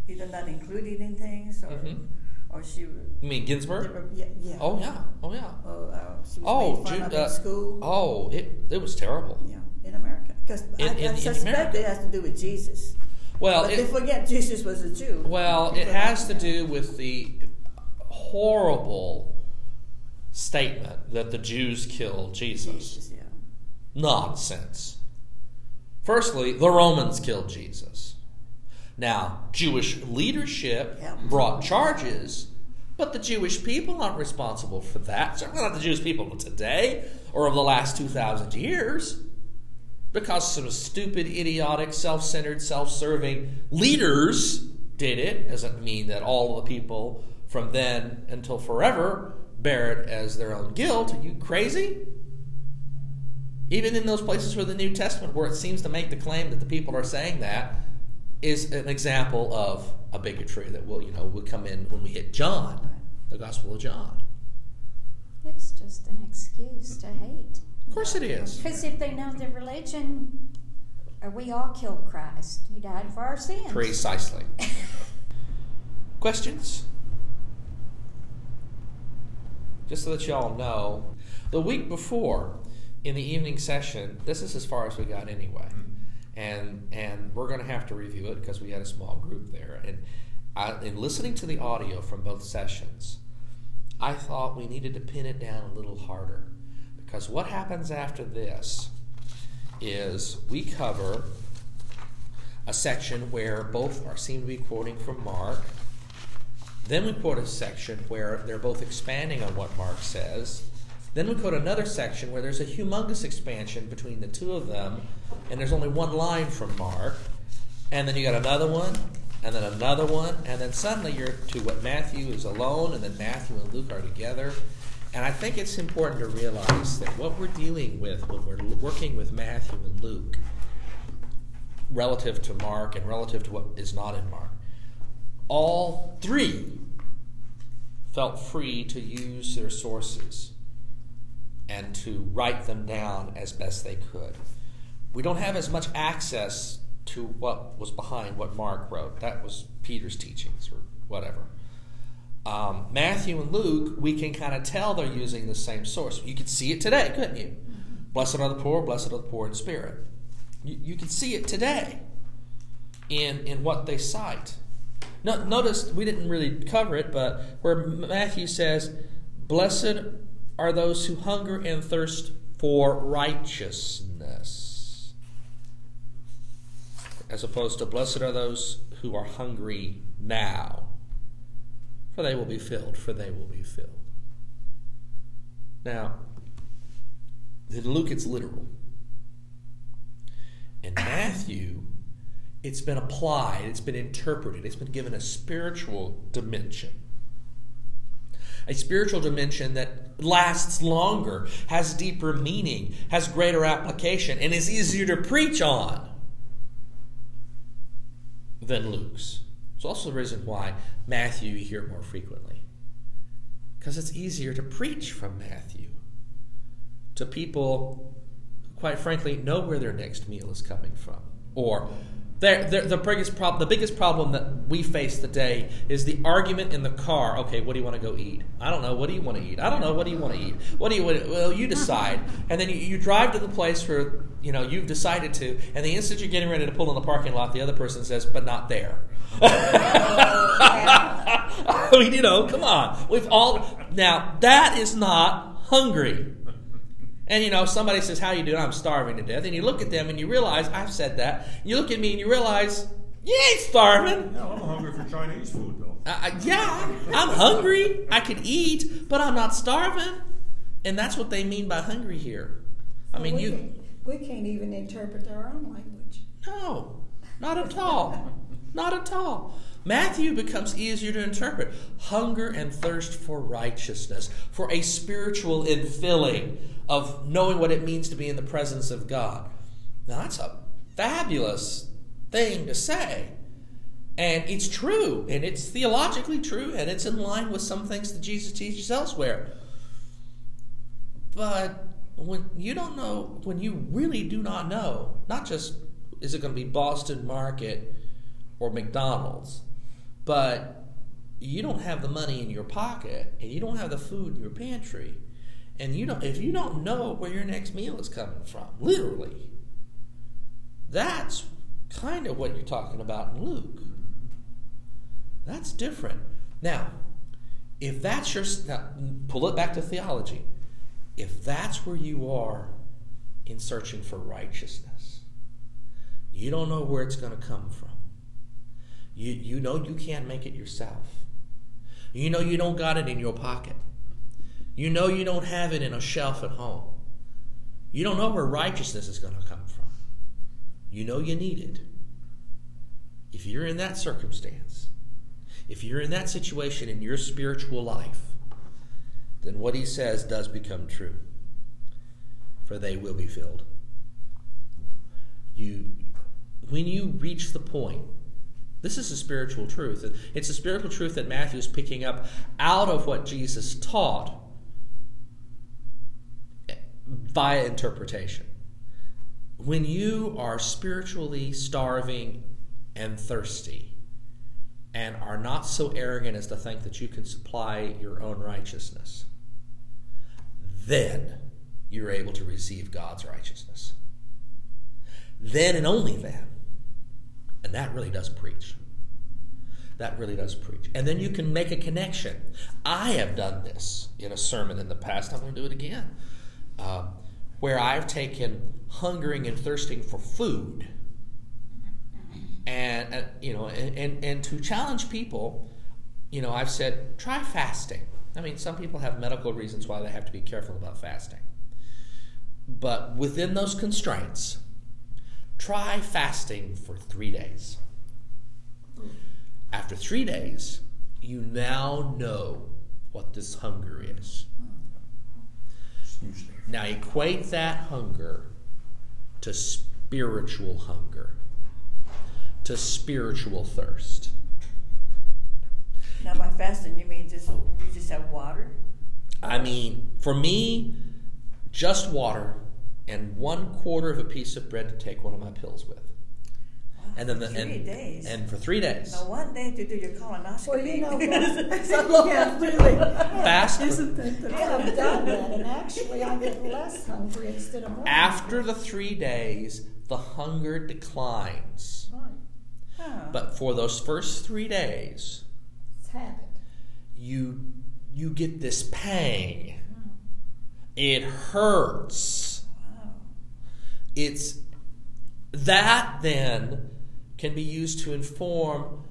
either not included in things or. Mm-hmm. Or she, you mean Ginsburg? Were, yeah, yeah. Oh yeah. Oh yeah. Oh, uh, she was oh, made fun Ju- uh, in school. Oh, it it was terrible. Yeah, in America, because I, in- I suspect it has to do with Jesus. Well, but it, they forget Jesus was a Jew. Well, it has to do with the horrible statement that the Jews killed Jesus. Jesus, yeah. Nonsense. Firstly, the Romans killed Jesus. Now, Jewish leadership Yeah. brought charges, but the Jewish people aren't responsible for that. Certainly not the Jewish people of today or of the last 2,000 years. Because some stupid, idiotic, self centered, self serving leaders did it, doesn't mean that all of the people from then until forever bear it as their own guilt. Are you crazy? Even in those places where the New Testament, where it seems to make the claim that the people are saying that, is an example of a bigotry that will, you know, will come in when we hit John, the Gospel of John. It's just an excuse to hate. Of course it is. Because if they know the religion, uh, we all killed Christ. He died for our sins. Precisely. Questions? Just so that y'all know, the week before in the evening session, this is as far as we got anyway, mm-hmm. and and we're going to have to review it because we had a small group there. And I, in listening to the audio from both sessions, I thought we needed to pin it down a little harder because what happens after this is we cover a section where both are seem to be quoting from Mark. Then we quote a section where they're both expanding on what Mark says. Then we quote another section where there's a humongous expansion between the two of them, and there's only one line from Mark. And then you got another one, and then another one, and then suddenly you're to what Matthew is alone, and then Matthew and Luke are together. And I think it's important to realize that what we're dealing with when we're working with Matthew and Luke, relative to Mark and relative to what is not in Mark, all three felt free to use their sources and to write them down as best they could. We don't have as much access to what was behind what Mark wrote. That was Peter's teachings or whatever. Um, Matthew and Luke, we can kind of tell they're using the same source. You could see it today, couldn't you? Blessed are the poor, blessed are the poor in spirit. You, you can see it today in, in what they cite. No, notice we didn't really cover it, but where Matthew says, Blessed are those who hunger and thirst for righteousness, as opposed to blessed are those who are hungry now, for they will be filled, for they will be filled. Now, in Luke, it's literal. In Matthew, it's been applied, it's been interpreted, it's been given a spiritual dimension. A spiritual dimension that lasts longer, has deeper meaning, has greater application, and is easier to preach on than Luke's. It's also the reason why Matthew you hear more frequently. Because it's easier to preach from Matthew to people, who, quite frankly, know where their next meal is coming from. Or they're, they're, the biggest problem, the biggest problem that we face today is the argument in the car. Okay, what do you want to go eat? I don't know. What do you want to eat? I don't know. What do you want to eat? What do you? Well, you decide. And then you, you drive to the place where you know you've decided to, and the instant you're getting ready to pull in the parking lot, the other person says, "But not there." I mean, you know, come on. We've all now that is not hungry. And you know, somebody says, "How you doing?" I'm starving to death. And you look at them and you realize I've said that. You look at me and you realize you ain't starving. No, I'm hungry for Chinese food though. I, I- yeah, I'm hungry. I could eat, but I'm not starving. And that's what they mean by hungry here. I mean, we you Can't, we can't even interpret our own language. no, not at all, not at all. Matthew becomes easier to interpret. Hunger and thirst for righteousness, for a spiritual infilling of knowing what it means to be in the presence of God. Now, that's a fabulous thing to say. And it's true, and it's theologically true, and it's in line with some things that Jesus teaches elsewhere. But when you don't know, when you really do not know, not just is it going to be Boston Market or McDonald's, but you don't have the money in your pocket and you don't have the food in your pantry, and you don't if you don't know where your next meal is coming from, literally, that's kind of what you're talking about in Luke. That's different. Now, if that's your now, pull it back to theology. If that's where you are in searching for righteousness, you don't know where it's going to come from. You, you know you can't make it yourself. You know you don't got it in your pocket. You know you don't have it in a shelf at home. You don't know where righteousness is going to come from. You know you need it. If you're in that circumstance, if you're in that situation in your spiritual life, then what he says does become true. For they will be filled. You when you reach the point this is a spiritual truth. It's a spiritual truth that Matthew is picking up out of what Jesus taught via interpretation. When you are spiritually starving and thirsty, and are not so arrogant as to think that you can supply your own righteousness, then you're able to receive God's righteousness. Then and only then. And that really does preach. That really does preach. And then you can make a connection. I have done this in a sermon in the past. I'm going to do it again. Uh, where I've taken hungering and thirsting for food and, and you know and, and, and to challenge people you know i've said try fasting i mean some people have medical reasons why they have to be careful about fasting but within those constraints try fasting for three days after three days you now know what this hunger is now equate that hunger to spiritual hunger, to spiritual thirst. Now by fasting, you mean just you just have water? I mean, for me, just water and one quarter of a piece of bread to take one of my pills with. Wow, And then the, three and, days. and for three days. now one day to do your colonoscopy. Well, you know what? That's a long Yeah, really. Fast Isn't that the I've done that, and actually I get less hungry instead of more. After the three days, the hunger declines. Right. Huh. But for those first three days, It's habit. you you get this pang. Hmm. It hurts. It's that then can be used to inform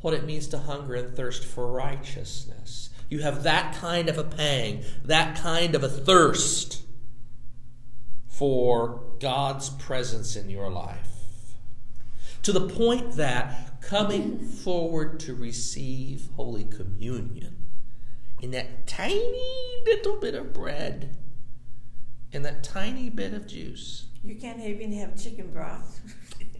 what it means to hunger and thirst for righteousness. You have that kind of a pang, that kind of a thirst for God's presence in your life. To the point that coming forward to receive Holy Communion in that tiny little bit of bread and that tiny bit of juice You can't even have chicken broth.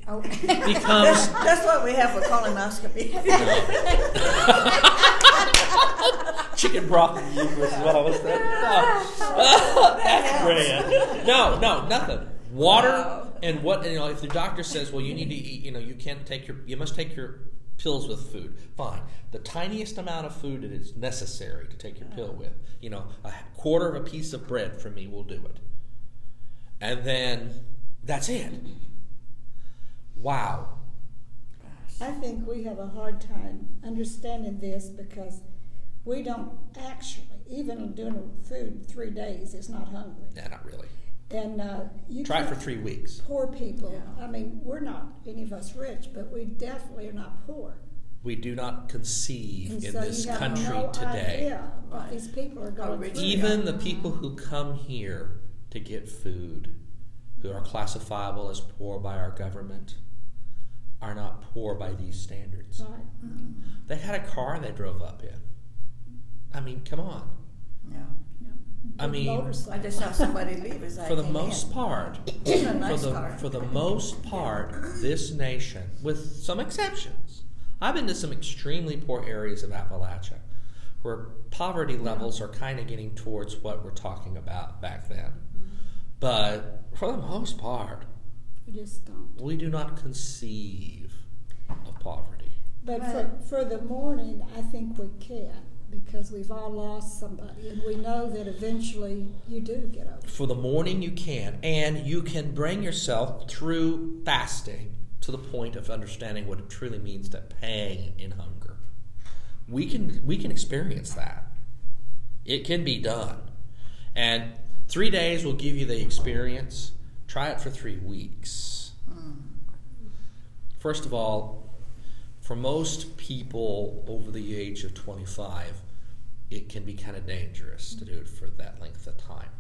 Oh. becomes That's what we have for colonoscopy. chicken broth and Eucharist is what I was saying. No. That's brilliant. No, no, nothing. Water Wow. and what you know. If the doctor says, "Well, you need to eat," you know, you can't take your, you must take your pills with food. Fine. The tiniest amount of food that is necessary to take your pill with. You know, a quarter of a piece of bread for me will do it. And then that's it. Wow. I think we have a hard time understanding this because we don't actually, even doing food three days, is not hungry. Yeah, not really. And uh, you Try for three weeks. Poor people. Yeah. I mean, we're not any of us rich, but we definitely are not poor. We do not conceive And in so this you have country no today. idea what Right. these people are going rich through. they Even the people who come here to get food, who are classifiable as poor by our government, are not poor by these standards. Right. Mm-hmm. They had a car they drove up in. I mean, come on. Yeah. I mean, motorcycle. I just saw somebody leave as I for the came most in. part, It's a for nice the, car. for the most part, this nation, with some exceptions, I've been to some extremely poor areas of Appalachia where poverty levels are kind of getting towards what we're talking about back then. But for the most part, We just don't. we do not conceive of poverty. But Right. for, for the mourning, I think we can because we've all lost somebody, and we know that eventually you do get over. it. For the mourning, you can, and you can bring yourself through fasting to the point of understanding what it truly means to pang in hunger. We can we can experience that. It can be done, and three days will give you the experience. Try it for three weeks. First of all, for most people over the age of 25, it can be kind of dangerous to do it for that length of time.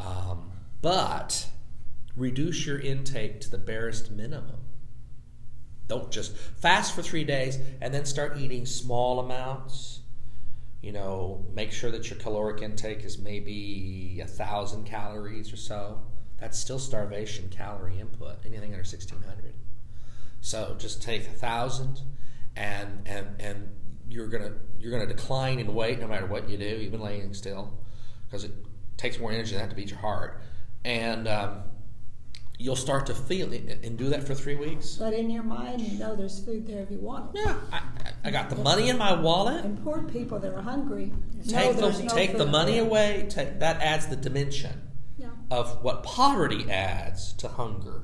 Um, but reduce your intake to the barest minimum. Don't just fast for three days and then start eating small amounts. You know, make sure that your caloric intake is maybe a thousand calories or so. That's still starvation calorie input. Anything under sixteen hundred. So just take a thousand, and and and you're gonna you're gonna decline in weight no matter what you do, even laying still, because it takes more energy than that to beat your heart, and um, you'll start to feel it and do that for three weeks. But in your mind, you know there's food there if you want it. Yeah, I, I- got the money in my wallet. And poor people that are hungry Take the no take the money there. away. Take, that adds the dimension. of what poverty adds to hunger,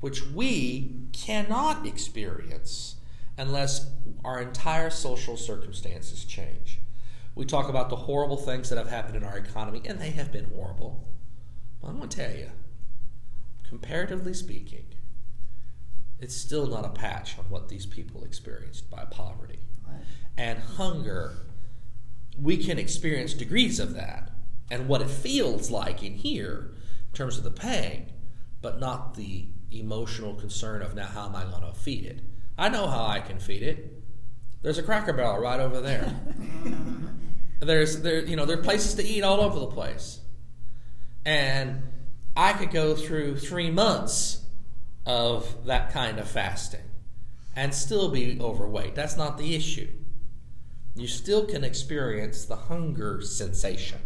which we cannot experience unless our entire social circumstances change. We talk about the horrible things that have happened in our economy, and they have been horrible. Well, I'm going to tell you, comparatively speaking, it's still not a patch on what these people experienced by poverty. Right. And hunger, we can experience degrees of that and what it feels like in here in terms of the pang, but not the emotional concern of now how am I going to feed it. I know how I can feed it. There's a Cracker Barrel right over there. There's there you know there are places to eat all over the place, and I could go through three months of that kind of fasting and still be overweight. That's not the issue. You still can experience the hunger sensation,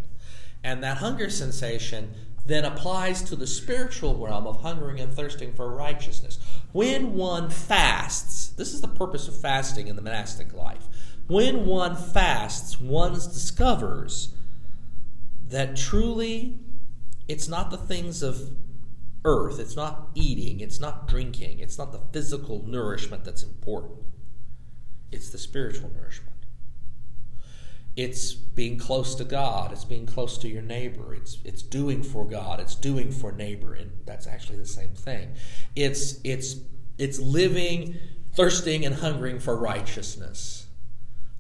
and that hunger sensation then applies to the spiritual realm of hungering and thirsting for righteousness. When one fasts, this is the purpose of fasting in the monastic life. When one fasts, one discovers that truly it's not the things of earth, it's not eating, it's not drinking, it's not the physical nourishment that's important. It's the spiritual nourishment. It's being close to God, it's being close to your neighbor, it's it's doing for God, it's doing for neighbor, and that's actually the same thing. It's it's it's living, thirsting and hungering for righteousness.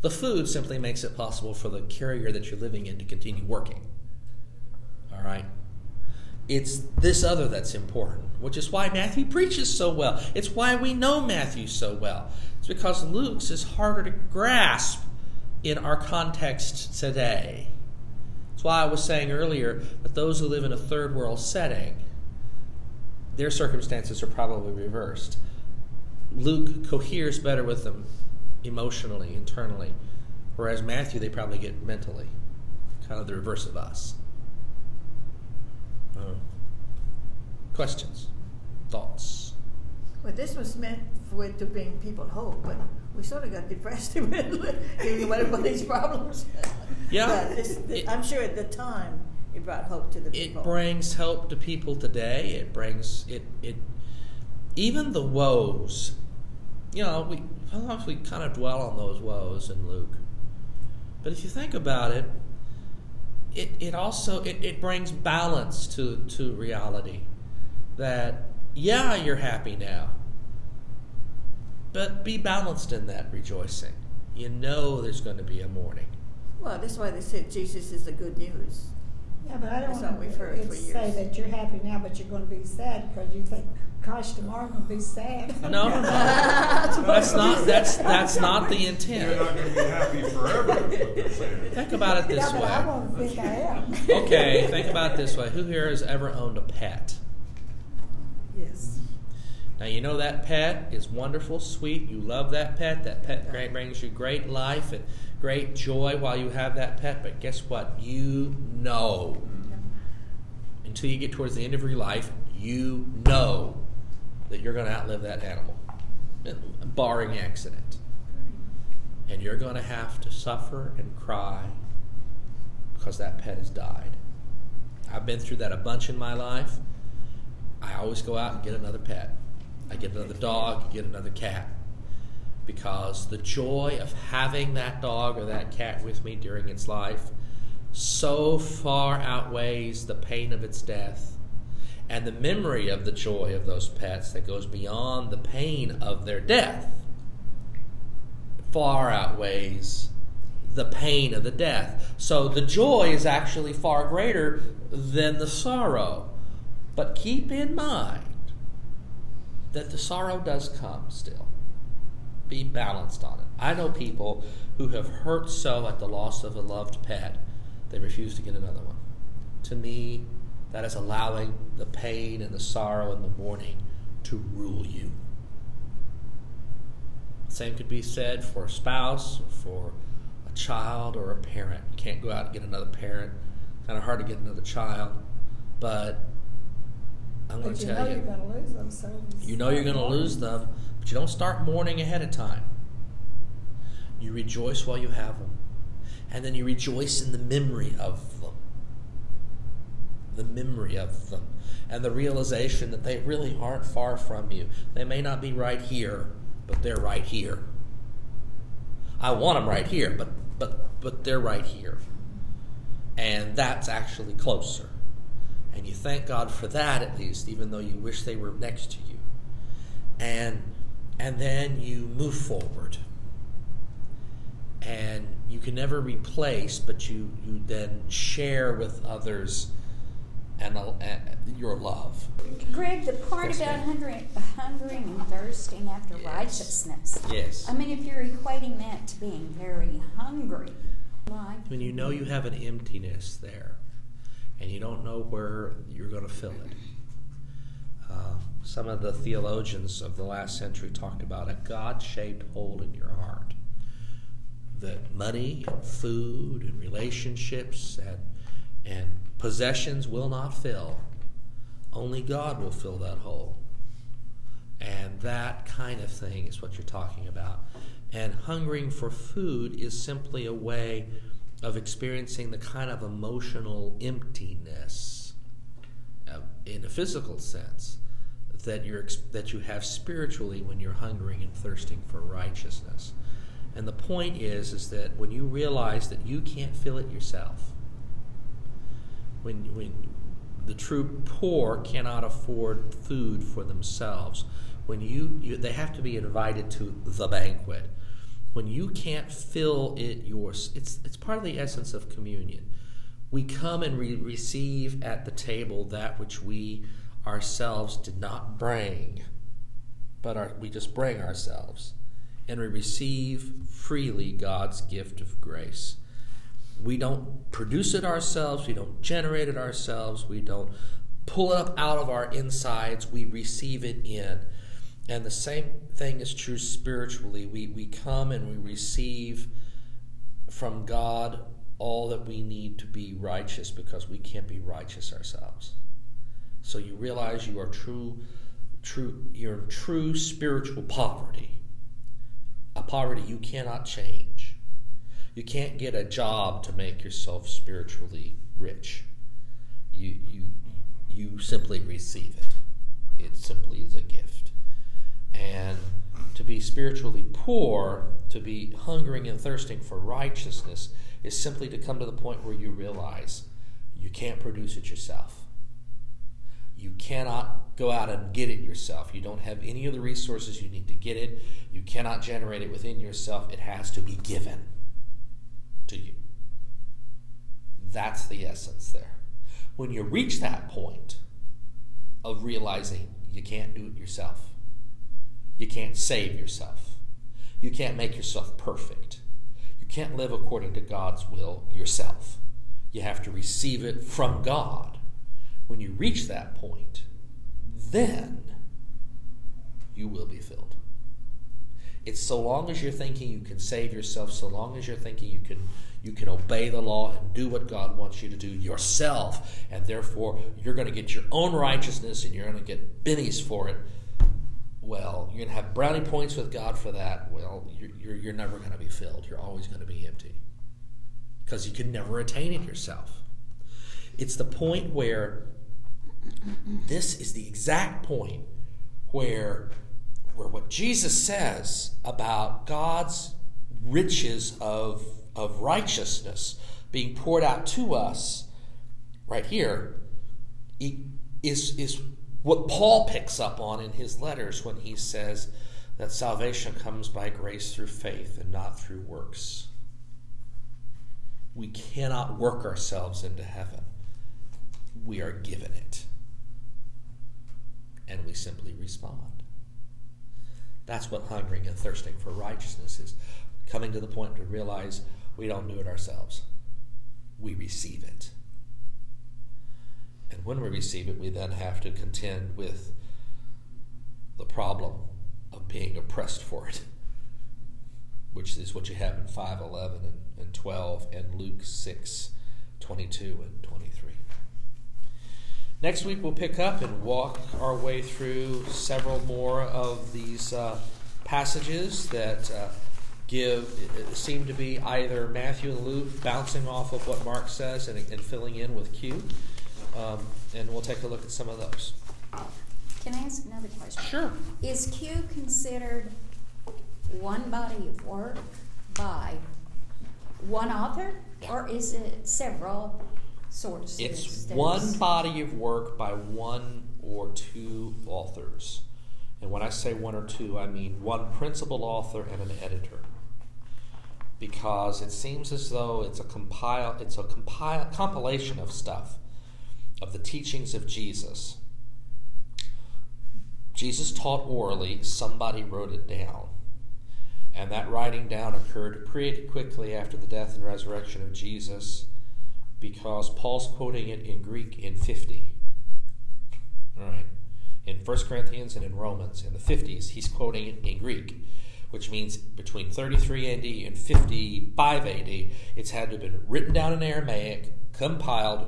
The food simply makes it possible for the carrier that you're living in to continue working. All right? It's this other that's important, which is why Matthew preaches so well. It's why we know Matthew so well. It's because Luke's is harder to grasp in our context today. That's why I was saying earlier that those who live in a third world setting, their circumstances are probably reversed. Luke coheres better with them emotionally, internally. Whereas Matthew, they probably get mentally. Kind of the reverse of us. Uh, questions? Thoughts? Well, this was meant for it to bring people hope, but we sort of got depressed giving what these problems. Yeah. But this, It- I'm sure at the time it brought hope to the people. It brings help to people today. It brings it it even the woes. You know, we sometimes we kind of dwell on those woes in Luke. But if you think about it, it, it also it, it brings balance to, to reality. That yeah, you're happy now. But be balanced in that rejoicing. You know there's going to be a mourning. Well, that's why they said Jesus is the good news. Yeah, but I don't That's want to say that you're happy now, but you're going to be sad because you think, gosh, tomorrow I'm going to be sad. No, no, no. That's not that's that's not the intent. You're not going to be happy forever, is what they're saying. Think about it this yeah, but I way. want to think I am. Okay, think about it this way. Who here has ever owned a pet? Yes. Now you know that pet is wonderful, sweet. You love that pet. That pet brings you great life and great joy while you have that pet. But guess what? You know, until you get towards the end of your life, you know that you're going to outlive that animal, barring accident, and you're going to have to suffer and cry because that pet has died. I've been through that a bunch in my life. I always go out and get another pet. I get another dog, get another cat. Because the joy of having that dog or that cat with me during its life so far outweighs the pain of its death and the memory of the joy of those pets that goes beyond the pain of their death far outweighs the pain of the death. So the joy is actually far greater than the sorrow. But keep in mind that the sorrow does come still. Be balanced on it. I know people who have hurt so at the loss of a loved pet, they refuse to get another one. To me, that is allowing the pain and the sorrow and the mourning to rule you. Same could be said for a spouse, for a child, or a parent. You can't go out and get another parent. Kind of hard to get another child, but I'm going to you tell know you, you're going to lose them, so you know you're going to lose them, but you don't start mourning ahead of time. You rejoice while you have them, and then you rejoice in the memory of them. the memory of them, and the realization that they really aren't far from you. They may not be right here, but they're right here. I want them right here, but but but they're right here. And that's actually closer. And you thank God for that at least, even though you wish they were next to you. And and then you move forward. And you can never replace, but you, you then share with others and, uh, your love. Greg, the part Yes, about hungering, hungering and thirsting after Yes. righteousness. Yes. I mean, if you're equating that to being very hungry, like When you know you have an emptiness there and you don't know where you're going to fill it. Uh, some of the theologians of the last century talked about a God shaped hole in your heart. That money and food and relationships and, and possessions will not fill. Only God will fill that hole. And that kind of thing is what you're talking about. And hungering for food is simply a way of experiencing the kind of emotional emptiness uh, in a physical sense that you're that you have spiritually when you're hungering and thirsting for righteousness. And the point is is that when you realize that you can't fill it yourself, when when the true poor cannot afford food for themselves, when you, you they have to be invited to the banquet. When you can't fill it yours, it's it's part of the essence of communion. We come and we receive at the table that which we ourselves did not bring, but our, we just bring ourselves, and we receive freely God's gift of grace. We don't produce it ourselves, we don't generate it ourselves, we don't pull it up out of our insides, we receive it in. And the same thing is true spiritually. We, we come and we receive from God all that we need to be righteous because we can't be righteous ourselves. So you realize you are true, true, you're in true spiritual poverty, a poverty you cannot change. You can't get a job to make yourself spiritually rich. You you you simply receive it. It simply is a gift. And to be spiritually poor, to be hungering and thirsting for righteousness, is simply to come to the point where you realize you can't produce it yourself. You cannot go out and get it yourself. You don't have any of the resources you need to get it. You cannot generate it within yourself. It has to be given to you. That's the essence there. When you reach that point of realizing you can't do it yourself, you can't save yourself, you can't make yourself perfect, you can't live according to God's will yourself. You have to receive it from God. When you reach that point, then you will be filled. It's so long as you're thinking you can save yourself, so long as you're thinking you can you can obey the law and do what God wants you to do yourself, and therefore you're going to get your own righteousness and you're going to get bennies for it. Well, you're going to have brownie points with God for that. Well, you're, you're, you're never going to be filled. You're always going to be empty because you can never attain it yourself. It's the point where this is the exact point where where what Jesus says about God's riches of, of righteousness being poured out to us right here is, is what Paul picks up on in his letters when he says that salvation comes by grace through faith and not through works. We cannot work ourselves into heaven. We are given it. And we simply respond. That's what hungering and thirsting for righteousness is. Coming to the point to realize we don't do it ourselves. We receive it. And when we receive it, we then have to contend with the problem of being oppressed for it, which is what you have in 5.11 and, and 12 and Luke 6, 22 and 23. Next week, we'll pick up and walk our way through several more of these uh, passages that uh, give seem to be either Matthew and Luke bouncing off of what Mark says and, and filling in with Q, um, and we'll take a look at some of those. Can I ask another question? Sure. Is Q considered one body of work by one author, or is it several sources? It's one body of work by one or two authors. And when I say one or two, I mean one principal author and an editor. Because it seems as though it's a compile it's a compile compilation of stuff of the teachings of Jesus. Jesus taught orally, somebody wrote it down. And that writing down occurred pretty quickly after the death and resurrection of Jesus because Paul's quoting it in Greek in 50. All right. In 1 Corinthians and in Romans in the 50s, he's quoting it in Greek, which means between 33 AD and 55 AD, it's had to have been written down in Aramaic, compiled,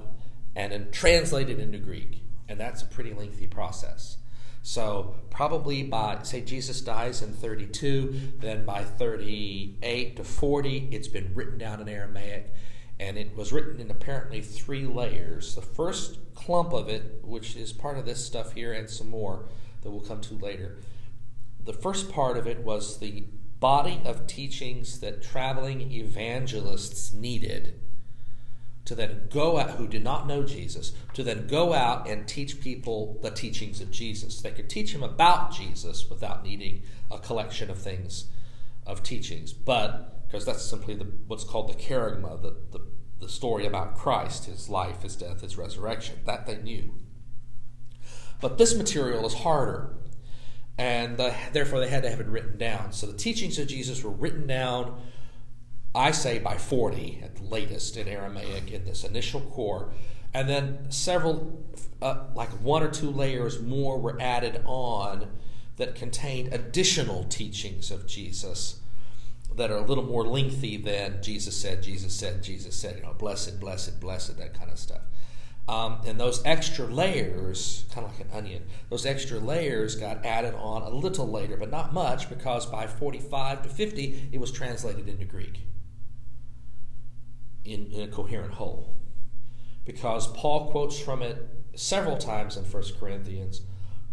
and then translated into Greek. And that's a pretty lengthy process. So, probably by, say, Jesus dies in 32, then by 38 to 40, it's been written down in Aramaic and it was written in apparently three layers. The first clump of it, which is part of this stuff here and some more that we'll come to later, the first part of it was the body of teachings that traveling evangelists needed to then go out who did not know Jesus to then go out and teach people the teachings of Jesus. They could teach him about Jesus without needing a collection of things of teachings, but because that's simply the, what's called the kerygma, the, the, the story about Christ, his life, his death, his resurrection. That they knew. But this material is harder, and uh, therefore they had to have it written down. So the teachings of Jesus were written down, I say by 40 at the latest in Aramaic in this initial core, and then several, uh, like one or two layers more, were added on that contained additional teachings of Jesus that are a little more lengthy than Jesus said, Jesus said, Jesus said, you know, blessed, blessed, blessed, that kind of stuff. Um, and those extra layers, kind of like an onion, those extra layers got added on a little later, but not much because by 45 to 50, it was translated into Greek in, in a coherent whole. Because Paul quotes from it several times in 1 Corinthians,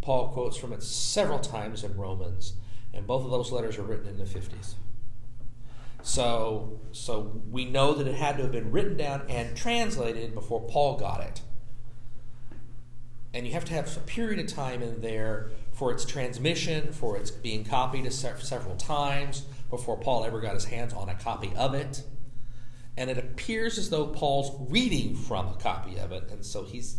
Paul quotes from it several times in Romans, and both of those letters are written in the 50s. So, so we know that it had to have been written down and translated before Paul got it. And you have to have a period of time in there for its transmission, for its being copied several times before Paul ever got his hands on a copy of it. And it appears as though Paul's reading from a copy of it, and so he's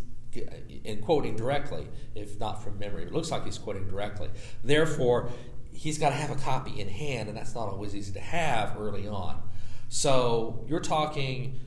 in quoting directly, if not from memory. It looks like he's quoting directly. Therefore, he's got to have a copy in hand, and that's not always easy to have early on. So you're talking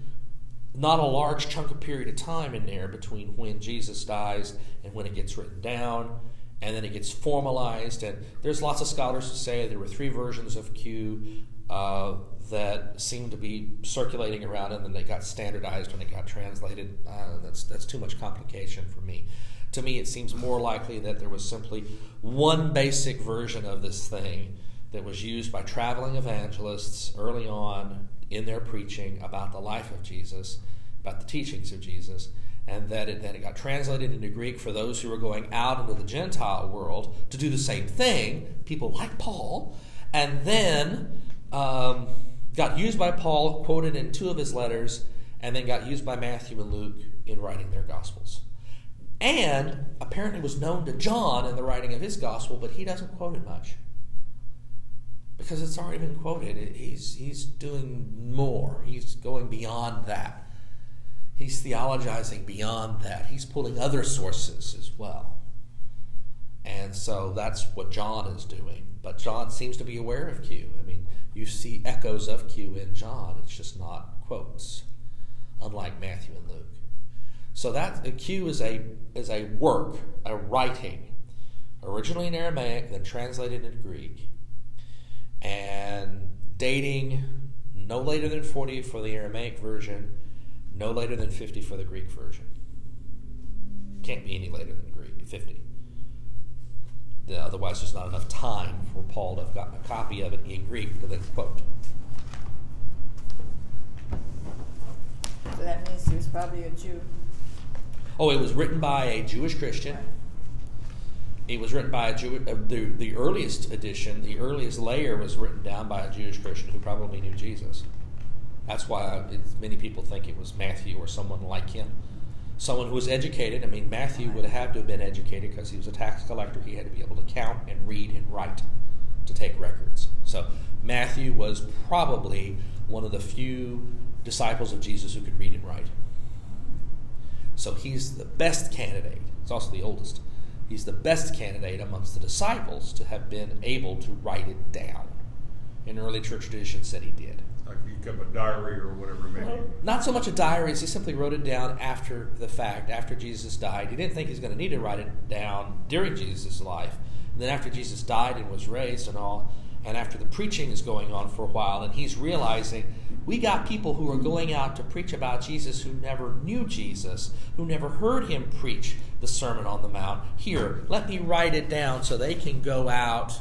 not a large chunk of period of time in there between when Jesus dies and when it gets written down, and then it gets formalized. And there's lots of scholars who say there were three versions of Q uh, that seemed to be circulating around, and then they got standardized when it got translated. Uh, that's that's too much complication for me. To me, it seems more likely that there was simply one basic version of this thing that was used by traveling evangelists early on in their preaching about the life of Jesus, about the teachings of Jesus, and that it then it got translated into Greek for those who were going out into the Gentile world to do the same thing, people like Paul, and then um, got used by Paul, quoted in two of his letters, and then got used by Matthew and Luke in writing their Gospels. And apparently was known to John in the writing of his Gospel, but he doesn't quote it much. Because it's already been quoted. He's, he's doing more, he's going beyond that. He's theologizing beyond that. He's pulling other sources as well. And so that's what John is doing. But John seems to be aware of Q. I mean, you see echoes of Q in John, it's just not quotes, unlike Matthew and Luke. So that Q is a is a work, a writing, originally in Aramaic, then translated into Greek, and dating no later than 40 for the Aramaic version, no later than 50 for the Greek version. Can't be any later than Greek 50. Otherwise, there's not enough time for Paul to have gotten a copy of it in Greek to then quote. So that means he was probably a Jew. Oh, it was written by a Jewish Christian. It was written by a Jew. Uh, the the earliest edition, the earliest layer, was written down by a Jewish Christian who probably knew Jesus. That's why many people think it was Matthew or someone like him, someone who was educated. I mean, Matthew would have to have been educated because he was a tax collector. He had to be able to count and read and write to take records. So Matthew was probably one of the few disciples of Jesus who could read and write. So he's the best candidate. He's also the oldest. He's the best candidate amongst the disciples to have been able to write it down. In early church tradition said he did. Like he kept a diary or whatever, maybe. Not so much a diary as he simply wrote it down after the fact, after Jesus died. He didn't think he was going to need to write it down during Jesus' life. And then after Jesus died and was raised and all, and after the preaching is going on for a while, and he's realizing we got people who are going out to preach about Jesus who never knew Jesus, who never heard him preach the Sermon on the Mount. Here, let me write it down so they can go out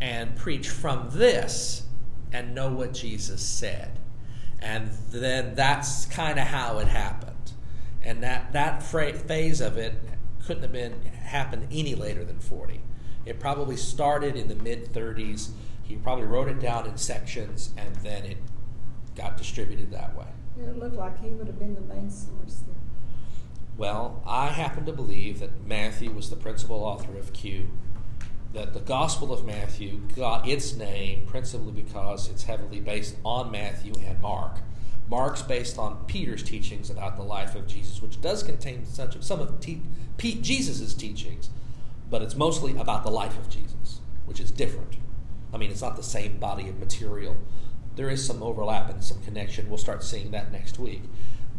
and preach from this and know what Jesus said. And then that's kind of how it happened. And that, that phase of it couldn't have been happened any later than 40. It probably started in the mid 30s. He probably wrote it down in sections and then it got distributed that way. It looked like he would have been the main source then. Well, I happen to believe that Matthew was the principal author of Q. That the Gospel of Matthew got its name principally because it's heavily based on Matthew and Mark. Mark's based on Peter's teachings about the life of Jesus, which does contain such some of te- Jesus' teachings, but it's mostly about the life of Jesus, which is different. I mean, it's not the same body of material there is some overlap and some connection. We'll start seeing that next week.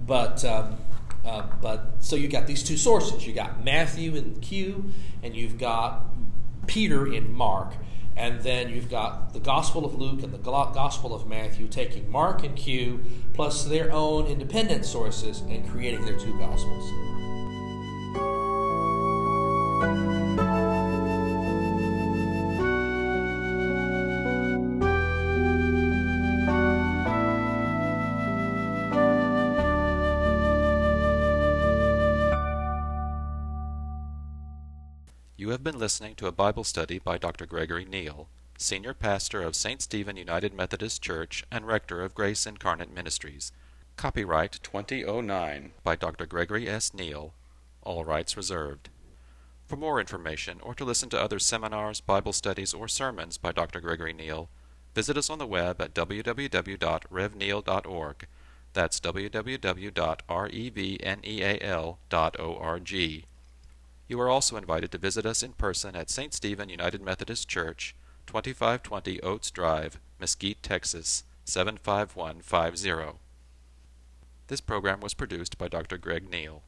But um, uh, but so you've got these two sources. you've got Matthew in Q, and you've got Peter in Mark, and then you've got the Gospel of Luke and the Gospel of Matthew taking Mark and Q plus their own independent sources and creating their two Gospels. Have been listening to a Bible study by Dr. Gregory Neal, Senior Pastor of St. Stephen United Methodist Church and Rector of Grace Incarnate Ministries. Copyright 2009 by Dr. Gregory S. Neal. All rights reserved. For more information or to listen to other seminars, Bible studies, or sermons by Dr. Gregory Neal, visit us on the web at www.revneal.org. That's www.revneal.org. You are also invited to visit us in person at St. Stephen United Methodist Church, 2520 Oates Drive, Mesquite, Texas 75150. This program was produced by Dr. Greg Neal.